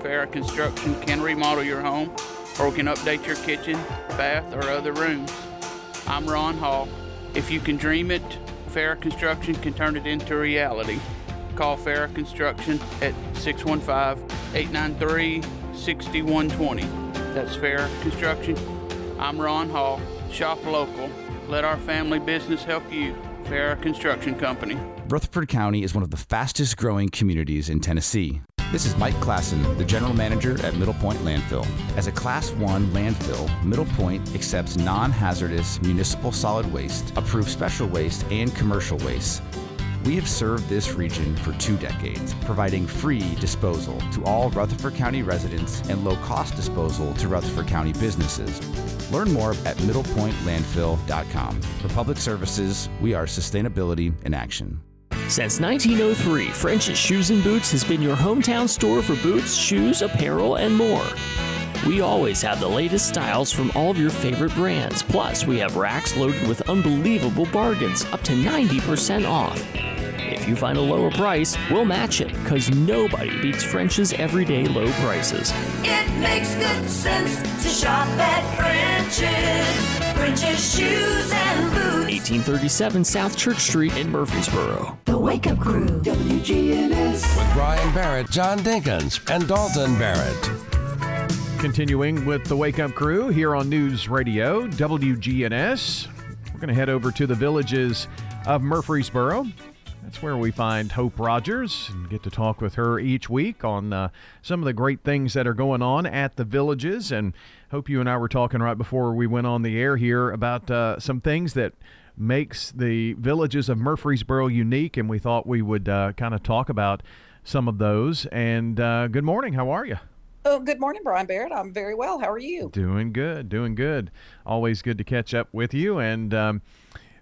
Speaker 70: Farrah Construction can remodel your home or can update your kitchen, bath, or other rooms. I'm Ron Hall. If you can dream it, Farrah Construction can turn it into reality. Call Farrah Construction at 615 893 6120. That's Farrah Construction. I'm Ron Hall. Shop local. Let our family business help you. Farrah Construction Company.
Speaker 71: Rutherford County is one of the fastest growing communities in Tennessee. This is Mike Klassen, the general manager at Middle Point Landfill. As a Class 1 landfill, Middle Point accepts non hazardous municipal solid waste, approved special waste, and commercial waste. We have served this region for two decades, providing free disposal to all Rutherford County residents and low cost disposal to Rutherford County businesses. Learn more at middlepointlandfill.com. For public services, we are sustainability in action.
Speaker 55: Since 1903, French's Shoes and Boots has been your hometown store for boots, shoes, apparel, and more. We always have the latest styles from all of your favorite brands. Plus, we have racks loaded with unbelievable bargains, up to 90% off. If you find a lower price, we'll match it, because nobody beats French's everyday low prices.
Speaker 72: It makes good sense to shop at French's. French's Shoes and Boots.
Speaker 55: 1837 South Church Street in Murfreesboro.
Speaker 72: The Wake Up Crew, WGNS.
Speaker 73: With Brian Barrett, John Dinkins, and Dalton Barrett.
Speaker 4: Continuing with the Wake Up Crew here on News Radio, WGNS. We're going to head over to the villages of Murfreesboro. That's where we find Hope Rogers and get to talk with her each week on uh, some of the great things that are going on at the villages. And Hope, you and I were talking right before we went on the air here about uh, some things that makes the villages of Murfreesboro unique, and we thought we would uh, kind of talk about some of those. And uh, good morning. How are you?
Speaker 50: Oh, good morning, Brian Barrett. I'm very well. How are you?
Speaker 4: Doing good, doing good. Always good to catch up with you. And um,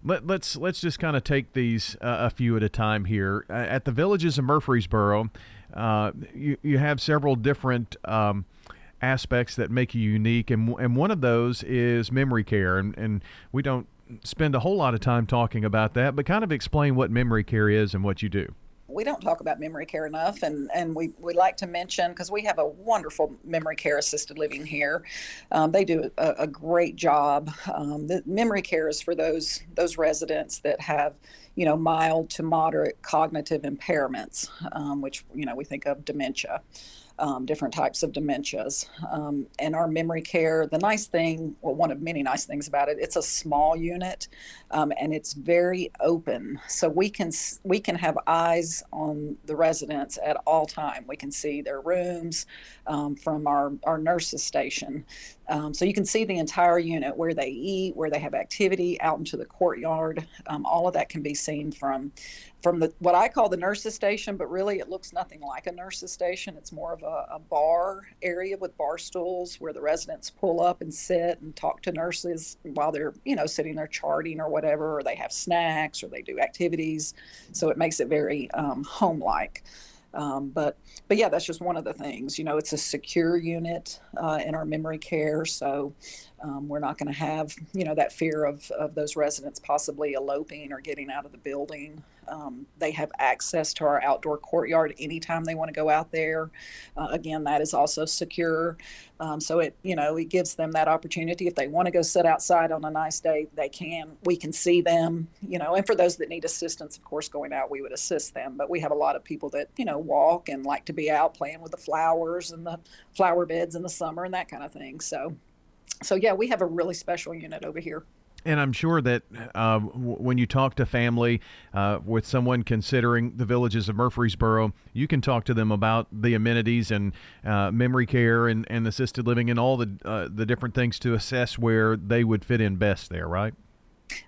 Speaker 4: let, let's let's just kind of take these uh, a few at a time here. Uh, at the villages of Murfreesboro, uh, you you have several different. Um, aspects that make you unique and and one of those is memory care and and we don't spend a whole lot of time talking about that but kind of explain what memory care is and what you do.
Speaker 50: We don't talk about memory care enough and, and we, we like to mention because we have a wonderful memory care assisted living here. Um, they do a, a great job. Um, the memory care is for those those residents that have you know mild to moderate cognitive impairments um, which you know we think of dementia um, different types of dementias. Um, and our memory care, the nice thing, well, one of many nice things about it, it's a small unit um, and it's very open. So we can we can have eyes on the residents at all time. We can see their rooms um, from our, our nurses station. Um, so you can see the entire unit where they eat, where they have activity, out into the courtyard. Um, all of that can be seen from from the what I call the nurses station, but really it looks nothing like a nurses station. It's more of a, a bar area with bar stools where the residents pull up and sit and talk to nurses while they're you know sitting there charting or whatever, or they have snacks or they do activities. So it makes it very um, home like. Um, but but yeah, that's just one of the things. You know, it's a secure unit uh, in our memory care, so um, we're not going to have you know that fear of of those residents possibly eloping or getting out of the building. Um, they have access to our outdoor courtyard anytime they want to go out there. Uh, again, that is also secure. Um, so it, you know, it gives them that opportunity. If they want to go sit outside on a nice day, they can. We can see them, you know. And for those that need assistance, of course, going out, we would assist them. But we have a lot of people that, you know, walk and like to be out playing with the flowers and the flower beds in the summer and that kind of thing. So, so yeah, we have a really special unit over here.
Speaker 4: And I'm sure that uh, w- when you talk to family uh, with someone considering the villages of Murfreesboro, you can talk to them about the amenities and uh, memory care and, and assisted living and all the uh, the different things to assess where they would fit in best there, right?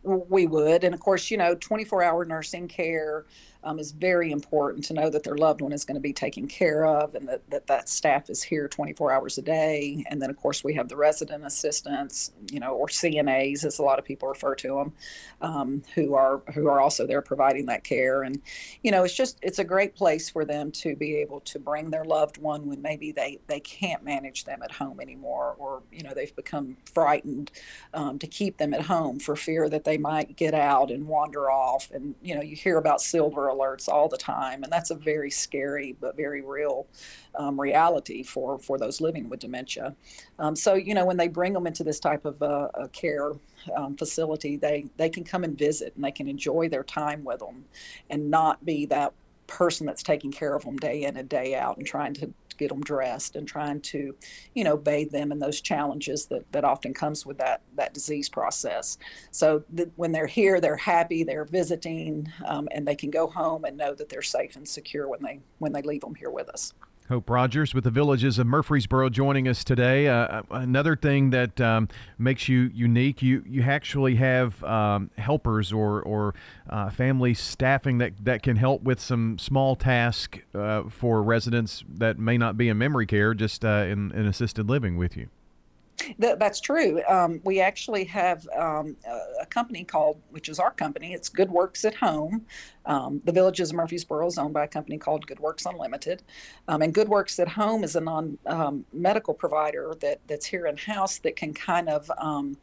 Speaker 50: we would and of course you know 24 hour nursing care um, is very important to know that their loved one is going to be taken care of and that, that that staff is here 24 hours a day. And then, of course, we have the resident assistants, you know, or CNAs, as a lot of people refer to them, um, who are who are also there providing that care. And, you know, it's just it's a great place for them to be able to bring their loved one when maybe they they can't manage them at home anymore, or you know they've become frightened um, to keep them at home for fear that they might get out and wander off. And you know, you hear about silver alerts all the time, and that's a very scary but very real um, reality for for those living with dementia. Um, so you know, when they bring them into this type of uh, a care um, facility, they they can come and visit and they can enjoy their time with them, and not be that person that's taking care of them day in and day out and trying to get them dressed and trying to, you know, bathe them in those challenges that, that often comes with that that disease process. So th- when they're here, they're happy, they're visiting, um, and they can go home and know that they're safe and secure when they when they leave them here with us.
Speaker 4: Hope Rogers with the Villages of Murfreesboro joining us today. Uh, uh, another thing that um, makes you unique, you you actually have um, helpers or or uh, family staffing that, that can help with some small tasks uh, for residents that may not be in memory care, just uh, in, in assisted living with you.
Speaker 50: That, that's true. Um, we actually have um, a, a, company called, which is our company. It's Good Works at Home. Um, the Villages of Murfreesboro is owned by a company called Good Works Unlimited, um, and Good Works at Home is a non-medical um, provider that that's here in house that can kind of um,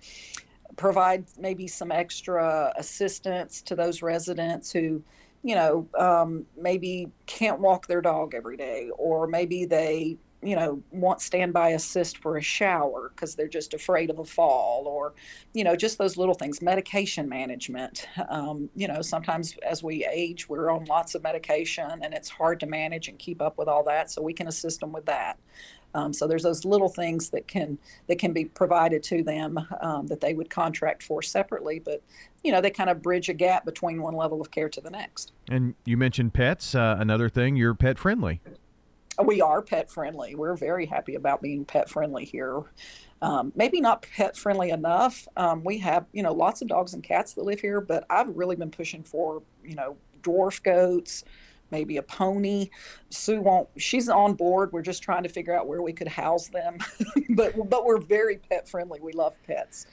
Speaker 50: provide maybe some extra assistance to those residents who you know, um, maybe can't walk their dog every day, or maybe they you know want standby assist for a shower because they're just afraid of a fall or you know just those little things medication management. Um, you know sometimes as we age we're on lots of medication and it's hard to manage and keep up with all that so we can assist them with that. Um, so there's those little things that can that can be provided to them um, that they would contract for separately but you know they kind of bridge a gap between one level of care to the next.
Speaker 4: And you mentioned pets uh, another thing you're pet friendly
Speaker 50: we are pet friendly. We're very happy about being pet friendly here. Um, maybe not pet friendly enough. Um, we have, you know, lots of dogs and cats that live here, but I've really been pushing for, you know, dwarf goats, maybe a pony. Sue won't. She's on board. We're just trying to figure out where we could house them, but but we're very pet friendly. We love pets.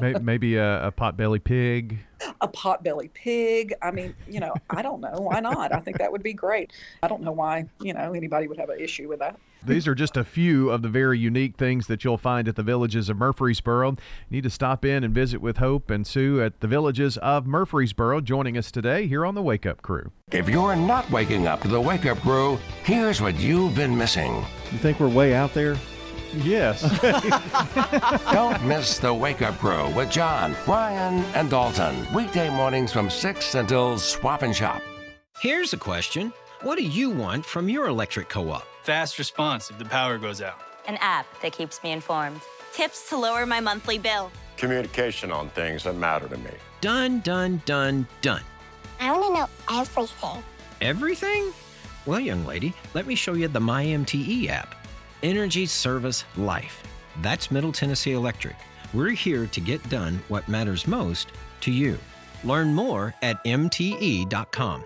Speaker 4: Maybe a, a potbelly pig.
Speaker 50: A potbelly pig. I mean, you know, I don't know. Why not? I think that would be great. I don't know why, you know, anybody would have an issue with that.
Speaker 4: These are just a few of the very unique things that you'll find at the villages of Murfreesboro. You need to stop in and visit with Hope and Sue at the villages of Murfreesboro, joining us today here on the Wake Up Crew.
Speaker 73: If you're not waking up to the Wake Up Crew, here's what you've been missing.
Speaker 74: You think we're way out there?
Speaker 4: Yes.
Speaker 73: Don't miss the Wake Up Crew with John, Brian, and Dalton. Weekday mornings from 6 until swap and shop.
Speaker 42: Here's a question What do you want from your electric co op?
Speaker 75: Fast response if the power goes out.
Speaker 76: An app that keeps me informed. Tips to lower my monthly bill.
Speaker 77: Communication on things that matter to me.
Speaker 42: Done, done, done, done.
Speaker 57: I want to know everything.
Speaker 42: Everything? Well, young lady, let me show you the MyMTE app. Energy Service Life. That's Middle Tennessee Electric. We're here to get done what matters most to you. Learn more at MTE.com.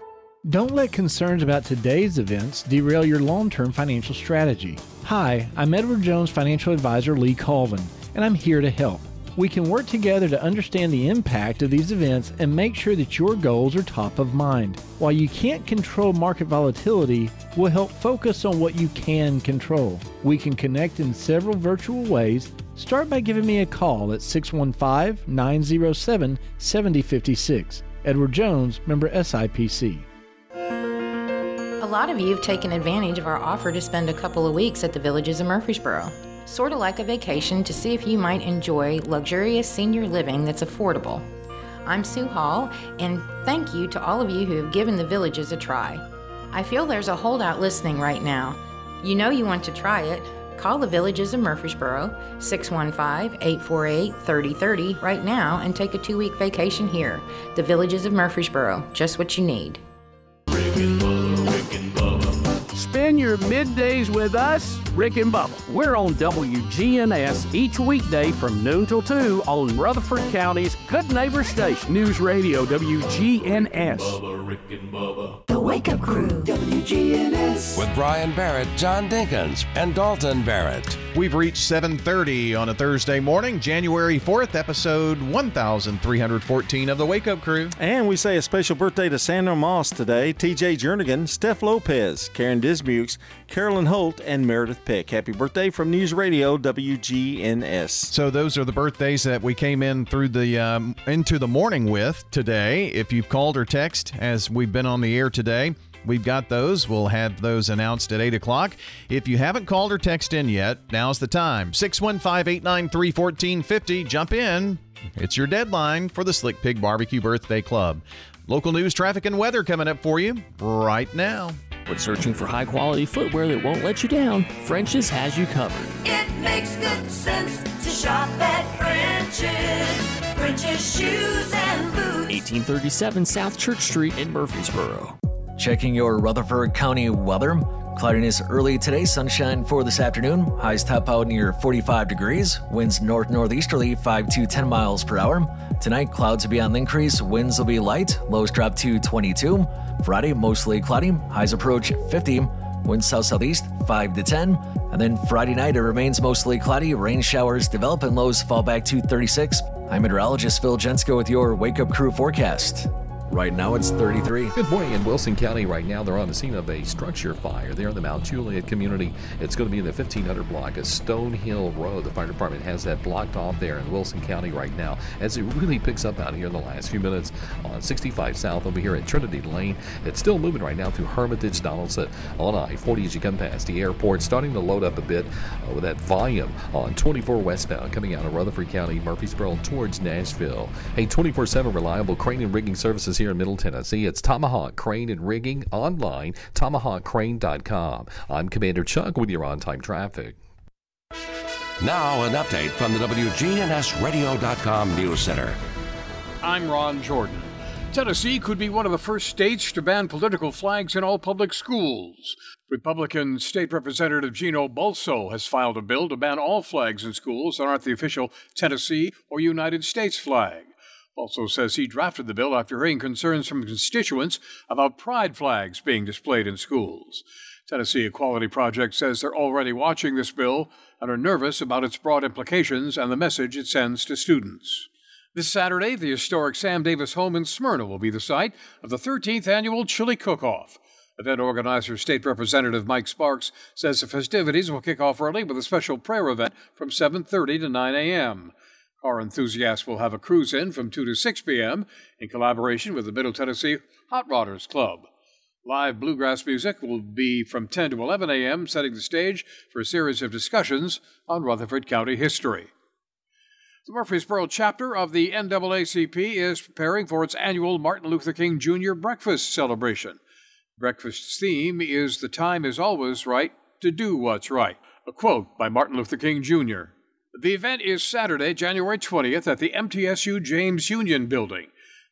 Speaker 78: Don't let concerns about today's events derail your long term financial strategy. Hi, I'm Edward Jones financial advisor Lee Colvin, and I'm here to help. We can work together to understand the impact of these events and make sure that your goals are top of mind. While you can't control market volatility, we'll help focus on what you can control. We can connect in several virtual ways. Start by giving me a call at 615 907 7056. Edward Jones, member SIPC.
Speaker 79: A lot of you have taken advantage of our offer to spend a couple of weeks at the Villages of Murfreesboro sort of like a vacation to see if you might enjoy luxurious senior living that's affordable. I'm Sue Hall, and thank you to all of you who have given the villages a try. I feel there's a holdout listening right now. You know you want to try it. Call the Villages of Murfreesboro, 615 848 3030 right now and take a two week vacation here. The Villages of Murfreesboro, just what you need.
Speaker 80: Spend your middays with us
Speaker 50: Rick and Bubba. We're on WGNS each weekday from noon till 2 on Rutherford County's Good Neighbor Station. News Radio WGNS.
Speaker 24: Bubba, Rick and Bubba. The Wake Up Crew, WGNS.
Speaker 1: With Brian Barrett, John Dinkins, and Dalton Barrett.
Speaker 4: We've reached 7:30 on a Thursday morning, January 4th, episode 1314 of the Wake Up Crew.
Speaker 3: And we say a special birthday to Sandra Moss today, TJ Jernigan, Steph Lopez, Karen Dismukes, Carolyn Holt, and Meredith Peck. Happy birthday from News Radio WGNS.
Speaker 4: So those are the birthdays that we came in through the um, into the morning with today. If you've called or text as we've been on the air today, we've got those. We'll have those announced at 8 o'clock. If you haven't called or texted in yet, now's the time. 615 893 1450. Jump in. It's your deadline for the Slick Pig Barbecue Birthday Club. Local news, traffic, and weather coming up for you right now.
Speaker 55: When searching for high quality footwear that won't let you down, French's has you covered.
Speaker 24: It makes good sense to shop at French's. French's shoes and boots.
Speaker 55: 1837 South Church Street in Murfreesboro.
Speaker 5: Checking your Rutherford County weather. Cloudiness early today, sunshine for this afternoon. Highs top out near 45 degrees. Winds north northeasterly 5 to 10 miles per hour. Tonight, clouds will be on the increase. Winds will be light. Lows drop to 22. Friday, mostly cloudy. Highs approach 50. Winds south southeast 5 to 10. And then Friday night, it remains mostly cloudy. Rain showers develop and lows fall back to 36. I'm meteorologist Phil Jensko with your Wake Up Crew forecast. Right now it's 33.
Speaker 31: Good morning in Wilson County. Right now, they're on the scene of a structure fire there in the Mount Juliet community. It's going to be in the 1500 block of Stone Hill Road. The fire department has that blocked off there in Wilson County right now as it really picks up out here in the last few minutes on 65 South over here at Trinity Lane. It's still moving right now through Hermitage, Donaldson on I 40 as you come past the airport, starting to load up a bit uh, with that volume on 24 westbound coming out of Rutherford County, Murfreesboro towards Nashville. Hey, 24 7 reliable crane and rigging services here in Middle Tennessee. It's Tomahawk Crane and Rigging online, tomahawkcrane.com. I'm Commander Chuck with your on time traffic.
Speaker 1: Now, an update from the WGNSradio.com News Center.
Speaker 23: I'm Ron Jordan. Tennessee could be one of the first states to ban political flags in all public schools. Republican State Representative Gino Bulso has filed a bill to ban all flags in schools that aren't the official Tennessee or United States flag. Bulso says he drafted the bill after hearing concerns from constituents about pride flags being displayed in schools. Tennessee Equality Project says they're already watching this bill and are nervous about its broad implications and the message it sends to students. This Saturday, the historic Sam Davis home in Smyrna will be the site of the 13th annual Chili Cook-Off. Event organizer State Representative Mike Sparks says the festivities will kick off early with a special prayer event from 7:30 to 9 a.m. Car enthusiasts will have a cruise in from 2 to 6 p.m. in collaboration with the Middle Tennessee Hot Rodders Club. Live bluegrass music will be from 10 to 11 a.m., setting the stage for a series of discussions on Rutherford County history. The Murfreesboro chapter of the NAACP is preparing for its annual Martin Luther King Jr. breakfast celebration. Breakfast's theme is The Time is Always Right to Do What's Right, a quote by Martin Luther King Jr. The event is Saturday, January 20th at the MTSU James Union Building.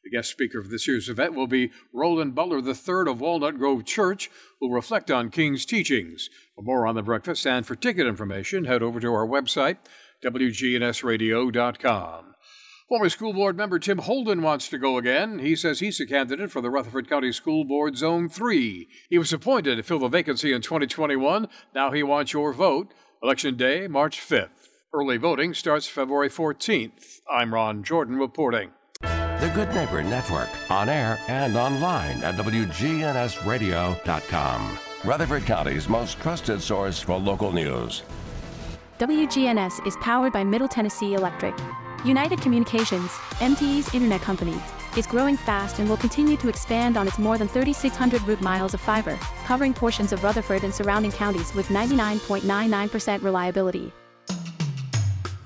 Speaker 23: The guest speaker for this year's event will be Roland Butler III of Walnut Grove Church, who will reflect on King's teachings. For more on the breakfast and for ticket information, head over to our website, WGNSradio.com. Former school board member Tim Holden wants to go again. He says he's a candidate for the Rutherford County School Board Zone 3. He was appointed to fill the vacancy in 2021. Now he wants your vote. Election Day, March 5th. Early voting starts February 14th. I'm Ron Jordan reporting.
Speaker 1: The Good Neighbor Network, on air and online at WGNSradio.com. Rutherford County's most trusted source for local news.
Speaker 81: WGNS is powered by Middle Tennessee Electric. United Communications, MTE's internet company, is growing fast and will continue to expand on its more than 3,600 route miles of fiber, covering portions of Rutherford and surrounding counties with 99.99% reliability.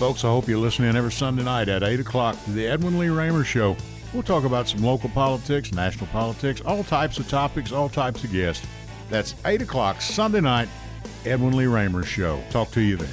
Speaker 49: Folks, I hope you're listening every Sunday night at 8 o'clock to the Edwin Lee Raymer Show. We'll talk about some local politics, national politics, all types of topics, all types of guests. That's 8 o'clock Sunday night, Edwin Lee Raymer Show. Talk to you then.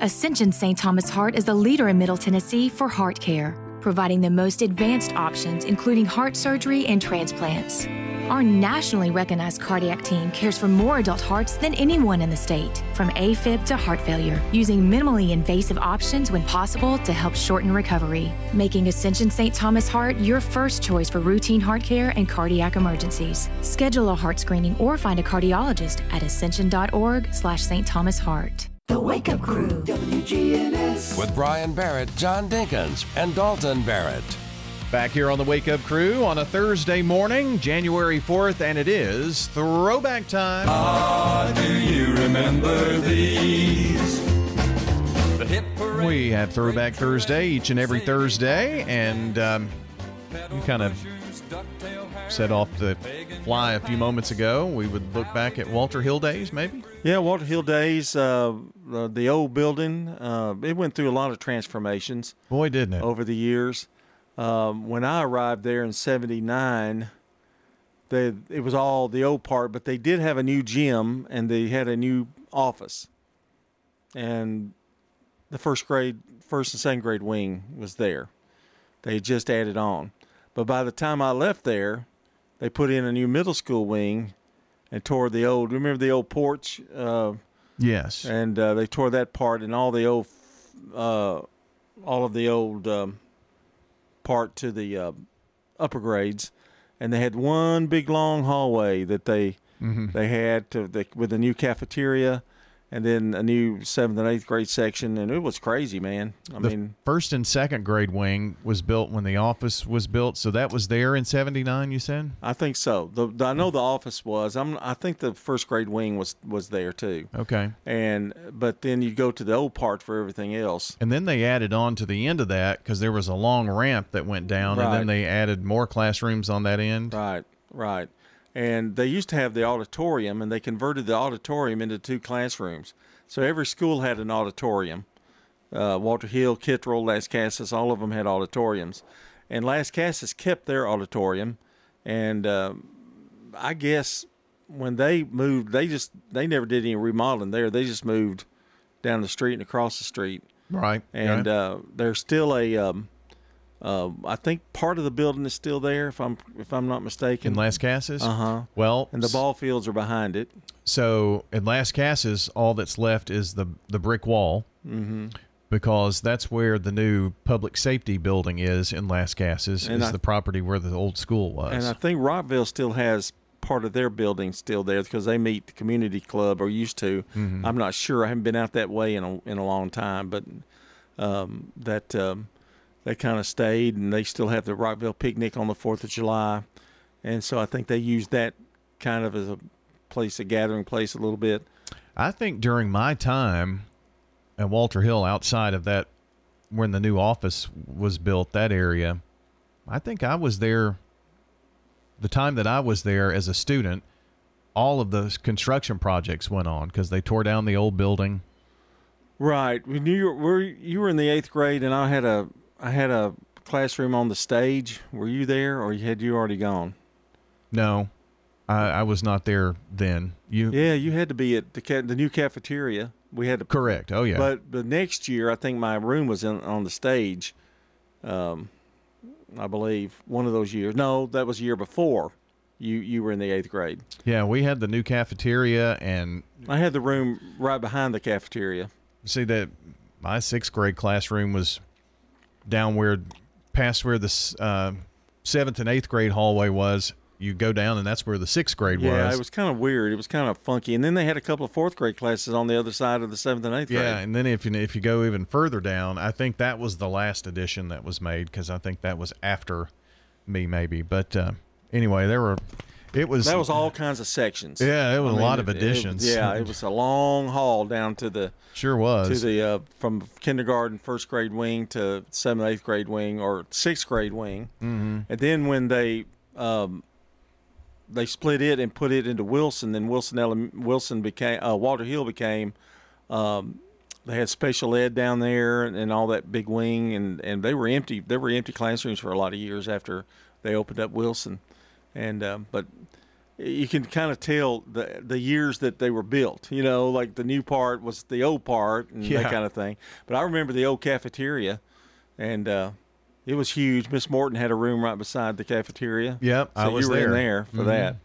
Speaker 81: Ascension St. Thomas Heart is the leader in Middle Tennessee for heart care, providing the most advanced options, including heart surgery and transplants. Our nationally recognized cardiac team cares for more adult hearts than anyone in the state, from AFib to heart failure, using minimally invasive options when possible to help shorten recovery, making Ascension St. Thomas Heart your first choice for routine heart care and cardiac emergencies. Schedule a heart screening or find a cardiologist at ascension.org slash St. Thomas Heart.
Speaker 24: The Wake Up Crew, WGNS.
Speaker 1: With Brian Barrett, John Dinkins, and Dalton Barrett.
Speaker 4: Back here on the Wake Up Crew on a Thursday morning, January 4th, and it is throwback time.
Speaker 82: Ah, do you remember these? The hit parade.
Speaker 4: We have Throwback Thursday each and every Thursday, and um, you kind of set off the fly a few moments ago. We would look back at Walter Hill days, maybe?
Speaker 3: Yeah, Walter Hill days, uh, uh, the old building, uh, it went through a lot of transformations.
Speaker 4: Boy, didn't it.
Speaker 3: Over the years. Um, when I arrived there in 79, they, it was all the old part, but they did have a new gym and they had a new office. And the first grade, first and second grade wing was there. They had just added on. But by the time I left there, they put in a new middle school wing and tore the old, remember the old porch? Uh,
Speaker 4: yes.
Speaker 3: And uh, they tore that part and all the old, uh, all of the old um, part to the uh, upper grades. And they had one big long hallway that they
Speaker 4: Mhm.
Speaker 3: they had to the, with a new cafeteria, and then a new seventh and eighth grade section, and it was crazy, man. I
Speaker 4: the
Speaker 3: mean,
Speaker 4: first and second grade wing was built when the office was built, so that was there in 79, you said?
Speaker 3: I think so. The, the I know the office was. I'm. I think the first grade wing was was there too.
Speaker 4: Okay.
Speaker 3: And but then you go to the old part for everything else.
Speaker 4: And then they added on to the end of that because there was a long ramp that went down, and then they added more classrooms on that end.
Speaker 3: Right, right. And they used to have the auditorium, and they converted the auditorium into two classrooms. So every school had an auditorium. Uh, Walter Hill, Kittrell, Lascassas, all of them had auditoriums. And Lascassas kept their auditorium. And uh, I guess when they moved, they just they never did any remodeling there. They just moved down the street and across the street.
Speaker 4: Right.
Speaker 3: And
Speaker 4: yeah.
Speaker 3: uh, there's still a, um, uh, I think part of the building is still there, if I'm if I'm not mistaken.
Speaker 4: in Lascassas?
Speaker 3: Uh huh.
Speaker 4: Well,
Speaker 3: And the ball fields are behind it.
Speaker 4: So in Lascassas, all that's left is the the brick wall,
Speaker 3: Mhm.
Speaker 4: because that's where the new public safety building is in Lascassas.
Speaker 3: And
Speaker 4: is
Speaker 3: I-
Speaker 4: the property where the old school was.
Speaker 3: And I think Rockville still has part of their building still there because they meet the community club or used to.
Speaker 4: Mhm.
Speaker 3: I'm not sure. I haven't been out that way in a in a long time, but um, that um, they kind of stayed, and they still have the Rockville picnic on the Fourth of July, and so I think they use that kind of as a place, a gathering place, a little bit.
Speaker 4: I think during my time at Walter Hill, outside of that, when the new office was built, that area, I think I was there. The time that I was there as a student, all of those construction projects went on because they tore down the old building.
Speaker 3: Right. When you were you were in the eighth grade, and I had a I had a classroom on the stage. Were you there, or had you already gone?
Speaker 4: No, I, I was not there then. You
Speaker 3: Yeah, you had to be at the ca- the new cafeteria. We had to
Speaker 4: correct? Oh yeah.
Speaker 3: But the next year, I think my room was in, on the stage. Um, I believe one of those years. No, that was a year before. You you were in the eighth grade.
Speaker 4: yeah, we had the new cafeteria and
Speaker 3: I had the room right behind the cafeteria.
Speaker 4: see that my sixth grade classroom was down where past where the uh, seventh and eighth grade hallway was. You go down and that's where the sixth grade
Speaker 3: Yeah,
Speaker 4: was.
Speaker 3: Yeah, it was kind of weird. It was kind of funky. And then they had a couple of fourth grade classes on the other side of the seventh and eighth grade.
Speaker 4: Yeah, and then if you if you go even further down, I think that was the last edition that was made because I think that was after me maybe. But uh, anyway, there were It was
Speaker 3: that was all kinds of sections.
Speaker 4: Yeah, it was
Speaker 3: I
Speaker 4: a
Speaker 3: mean,
Speaker 4: lot of
Speaker 3: it- it-
Speaker 4: additions.
Speaker 3: yeah, it was a long haul down to the
Speaker 4: Sure was.
Speaker 3: to the uh, from kindergarten, first grade wing to seventh, eighth grade wing or sixth grade wing,
Speaker 4: Mhm.
Speaker 3: and then when they um, they split it and put it into Wilson, then Wilson Ele- Wilson became uh, Walter Hill became. Um, they had special ed down there and, and all that big wing, and, and they were empty. They were empty classrooms for a lot of years after they opened up Wilson, and um, but you can kind of tell the the years that they were built. You know, like the new part was the old part and
Speaker 4: Yeah.
Speaker 3: that kind of thing. But I remember the old cafeteria, and uh, it was huge. Miss Morton had a room right beside the cafeteria.
Speaker 4: Yep,
Speaker 3: so
Speaker 4: I was
Speaker 3: you were in
Speaker 4: there.
Speaker 3: there for
Speaker 4: Mhm.
Speaker 3: that.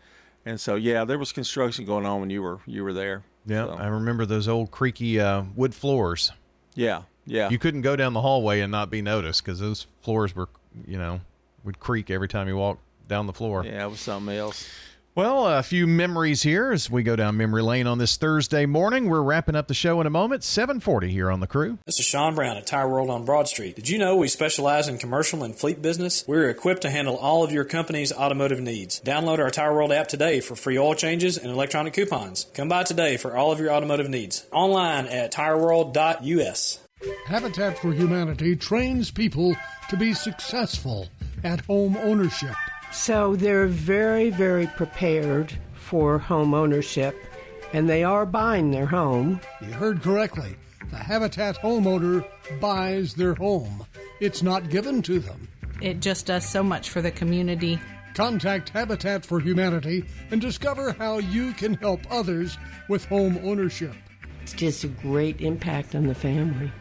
Speaker 3: And so yeah, there was construction going on when you were you were there.
Speaker 4: Yeah,
Speaker 3: So,
Speaker 4: I remember those old creaky uh, wood floors.
Speaker 3: yeah, yeah.
Speaker 4: You couldn't go down the hallway and not be noticed because those floors were, you know, would creak every time you walked down the floor.
Speaker 3: yeah, it was something else.
Speaker 4: Well, a few memories here as we go down memory lane on this Thursday morning. We're wrapping up the show in a moment. 740 here on the crew.
Speaker 83: This is Sean Brown at Tire World on Broad Street. Did you know we specialize in commercial and fleet business? We're equipped to handle all of your company's automotive needs. Download our Tire World app today for free oil changes and electronic coupons. Come by today for all of your automotive needs. Online at tireworld.us.
Speaker 84: Habitat for Humanity trains people to be successful at home ownership.
Speaker 81: So they're very, very prepared for home ownership and they are buying their home.
Speaker 84: You heard correctly. The Habitat homeowner buys their home. It's not given to them.
Speaker 40: It just does so much for the community.
Speaker 84: Contact Habitat for Humanity and discover how you can help others with home ownership.
Speaker 81: It's just a great impact on the family.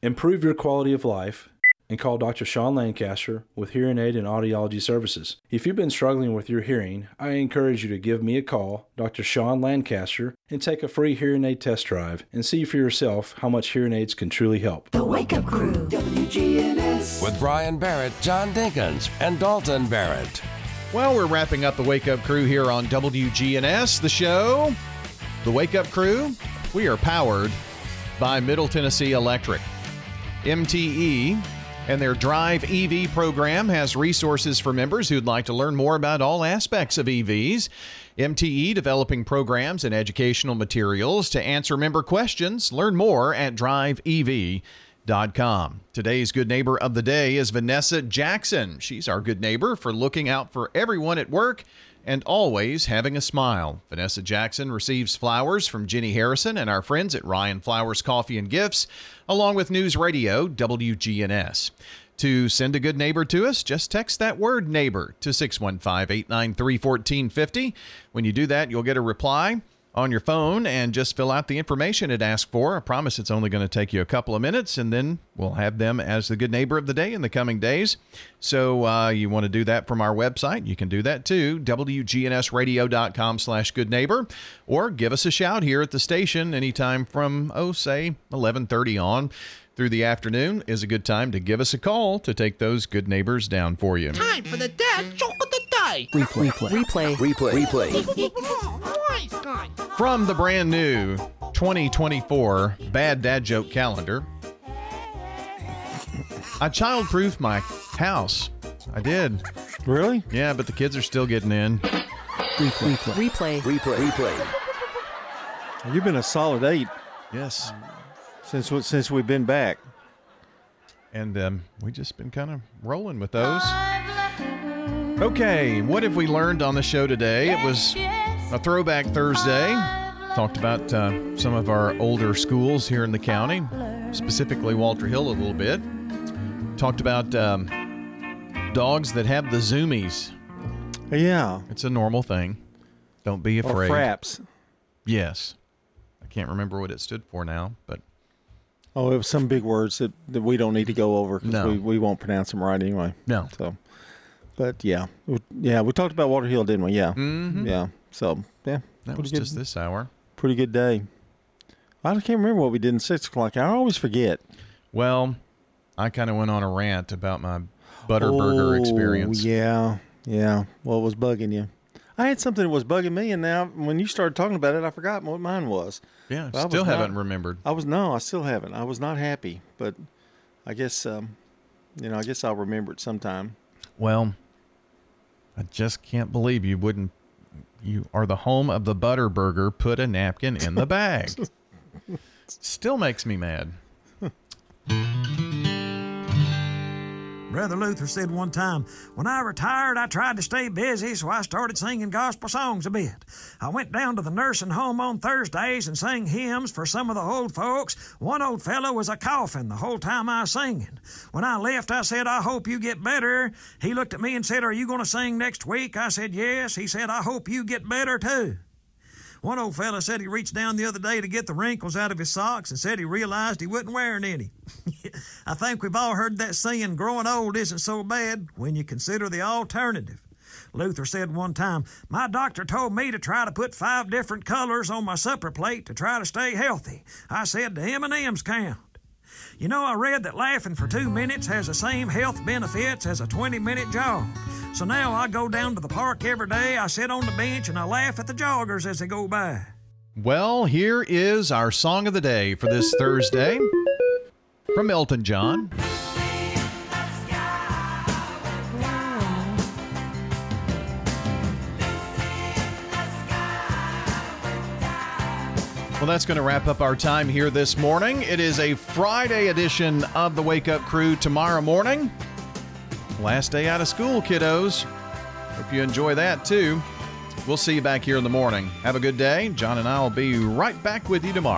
Speaker 80: Improve your quality of life and call Dr. Sean Lancaster with Hearing Aid and Audiology Services. If you've been struggling with your hearing, I encourage you to give me a call, Dr. Sean Lancaster, and take a free hearing aid test drive and see for yourself how much hearing aids can truly help.
Speaker 24: The Wake Up Crew, WGNS.
Speaker 1: With Brian Barrett, John Dinkins, and Dalton Barrett.
Speaker 4: Well, we're wrapping up the Wake Up Crew here on WGNS, the show. The Wake Up Crew, we are powered by Middle Tennessee Electric. MTE and their Drive EV program has resources for members who'd like to learn more about all aspects of EVs. MTE developing programs and educational materials to answer member questions. Learn more at driveev.com. Today's good neighbor of the day is Vanessa Jackson. She's our good neighbor for looking out for everyone at work and always having a smile. Vanessa Jackson receives flowers from Jenny Harrison and our friends at Rion Flowers Coffee and Gifts, along with News Radio WGNS. To send a good neighbor to us, just text that word neighbor to 615 893 1450. When you do that, you'll get a reply on your phone and just fill out the information it asks for. I promise it's only going to take you a couple of minutes, and then we'll have them as the good neighbor of the day in the coming days. So uh, you want to do that from our website, you can do that too, wgnsradio.com slash good neighbor, or give us a shout here at the station anytime from, oh, say, 1130 on through the afternoon is a good time to give us a call to take those good neighbors down for you.
Speaker 71: Time for the dad joke.
Speaker 4: Replay. Replay.
Speaker 71: Replay.
Speaker 4: Replay.
Speaker 71: Replay.
Speaker 4: From the brand new 2024 Bad Dad Joke Calendar, I childproofed my house. I did.
Speaker 3: Really?
Speaker 4: Yeah, but the kids are still getting in.
Speaker 81: Replay. Replay.
Speaker 3: Replay. Replay. You've been a solid eight.
Speaker 4: Yes.
Speaker 3: Since since we've been back.
Speaker 4: And um, we just been kind of rolling with those. Okay, what have we learned on the show today? It was a throwback Thursday. Talked about uh, some of our older schools here in the county, specifically Walter Hill a little bit. Talked about um, dogs that have the zoomies.
Speaker 3: Yeah.
Speaker 4: It's a normal thing. Don't be afraid.
Speaker 3: Or fraps.
Speaker 4: Yes. I can't remember what it stood for now, but
Speaker 3: Oh, it was some big words that, that we don't need to go over because
Speaker 4: No.
Speaker 3: we, we won't pronounce them right anyway.
Speaker 4: No.
Speaker 3: So, but yeah, We- yeah, we talked about Walter Hill, didn't we? Yeah.
Speaker 4: Mhm.
Speaker 3: Yeah. So yeah,
Speaker 4: that
Speaker 3: pretty
Speaker 4: was
Speaker 3: good.
Speaker 4: just this hour.
Speaker 3: Pretty good day. I can't remember what we did in six o'clock. I always forget.
Speaker 4: Well, I kind of went on a rant about my Butterburger
Speaker 3: Oh,
Speaker 4: experience.
Speaker 3: Yeah, yeah. Well, What was bugging you? I had something that was bugging me, and now when you started talking about it, I forgot what mine was.
Speaker 4: Yeah,
Speaker 3: But I was
Speaker 4: still
Speaker 3: not-
Speaker 4: haven't remembered.
Speaker 3: I was no, I still haven't. I was not happy, but I guess um, you know, I guess I'll remember it sometime.
Speaker 4: Well, I just can't believe you wouldn't. You are the home of the Butterburger. Put a napkin in the bag. Still makes me mad.
Speaker 85: Brother Luther said one time, When I retired, I tried to stay busy, so I started singing gospel songs a bit. I went down to the nursing home on Thursdays and sang hymns for some of the old folks. One old fellow was a coughing the whole time I was singing. When I left, I said, I hope you get better. He looked at me and said, Are you going to sing next week? I said, Yes. He said, I hope you get better too. One old fella said he reached down the other day to get the wrinkles out of his socks and said he realized he wasn't wearing any. I think we've all heard that saying, growing old isn't so bad when you consider the alternative. Luther said one time, My doctor told me to try to put five different colors on my supper plate to try to stay healthy. I said the M&M's count. You know, I read that laughing for two minutes has the same health benefits as a 20 minute jog. So now I go down to the park every day, I sit on the bench, and I laugh at the joggers as they go by.
Speaker 4: Well, here is our song of the day for this Thursday from Elton John. That's going to wrap up our time here this morning. It is a Friday edition of the Wake Up Crew tomorrow morning. Last day out of school, kiddos. Hope you enjoy that too. We'll see you back here in the morning. Have a good day. John and I will be right back with you tomorrow.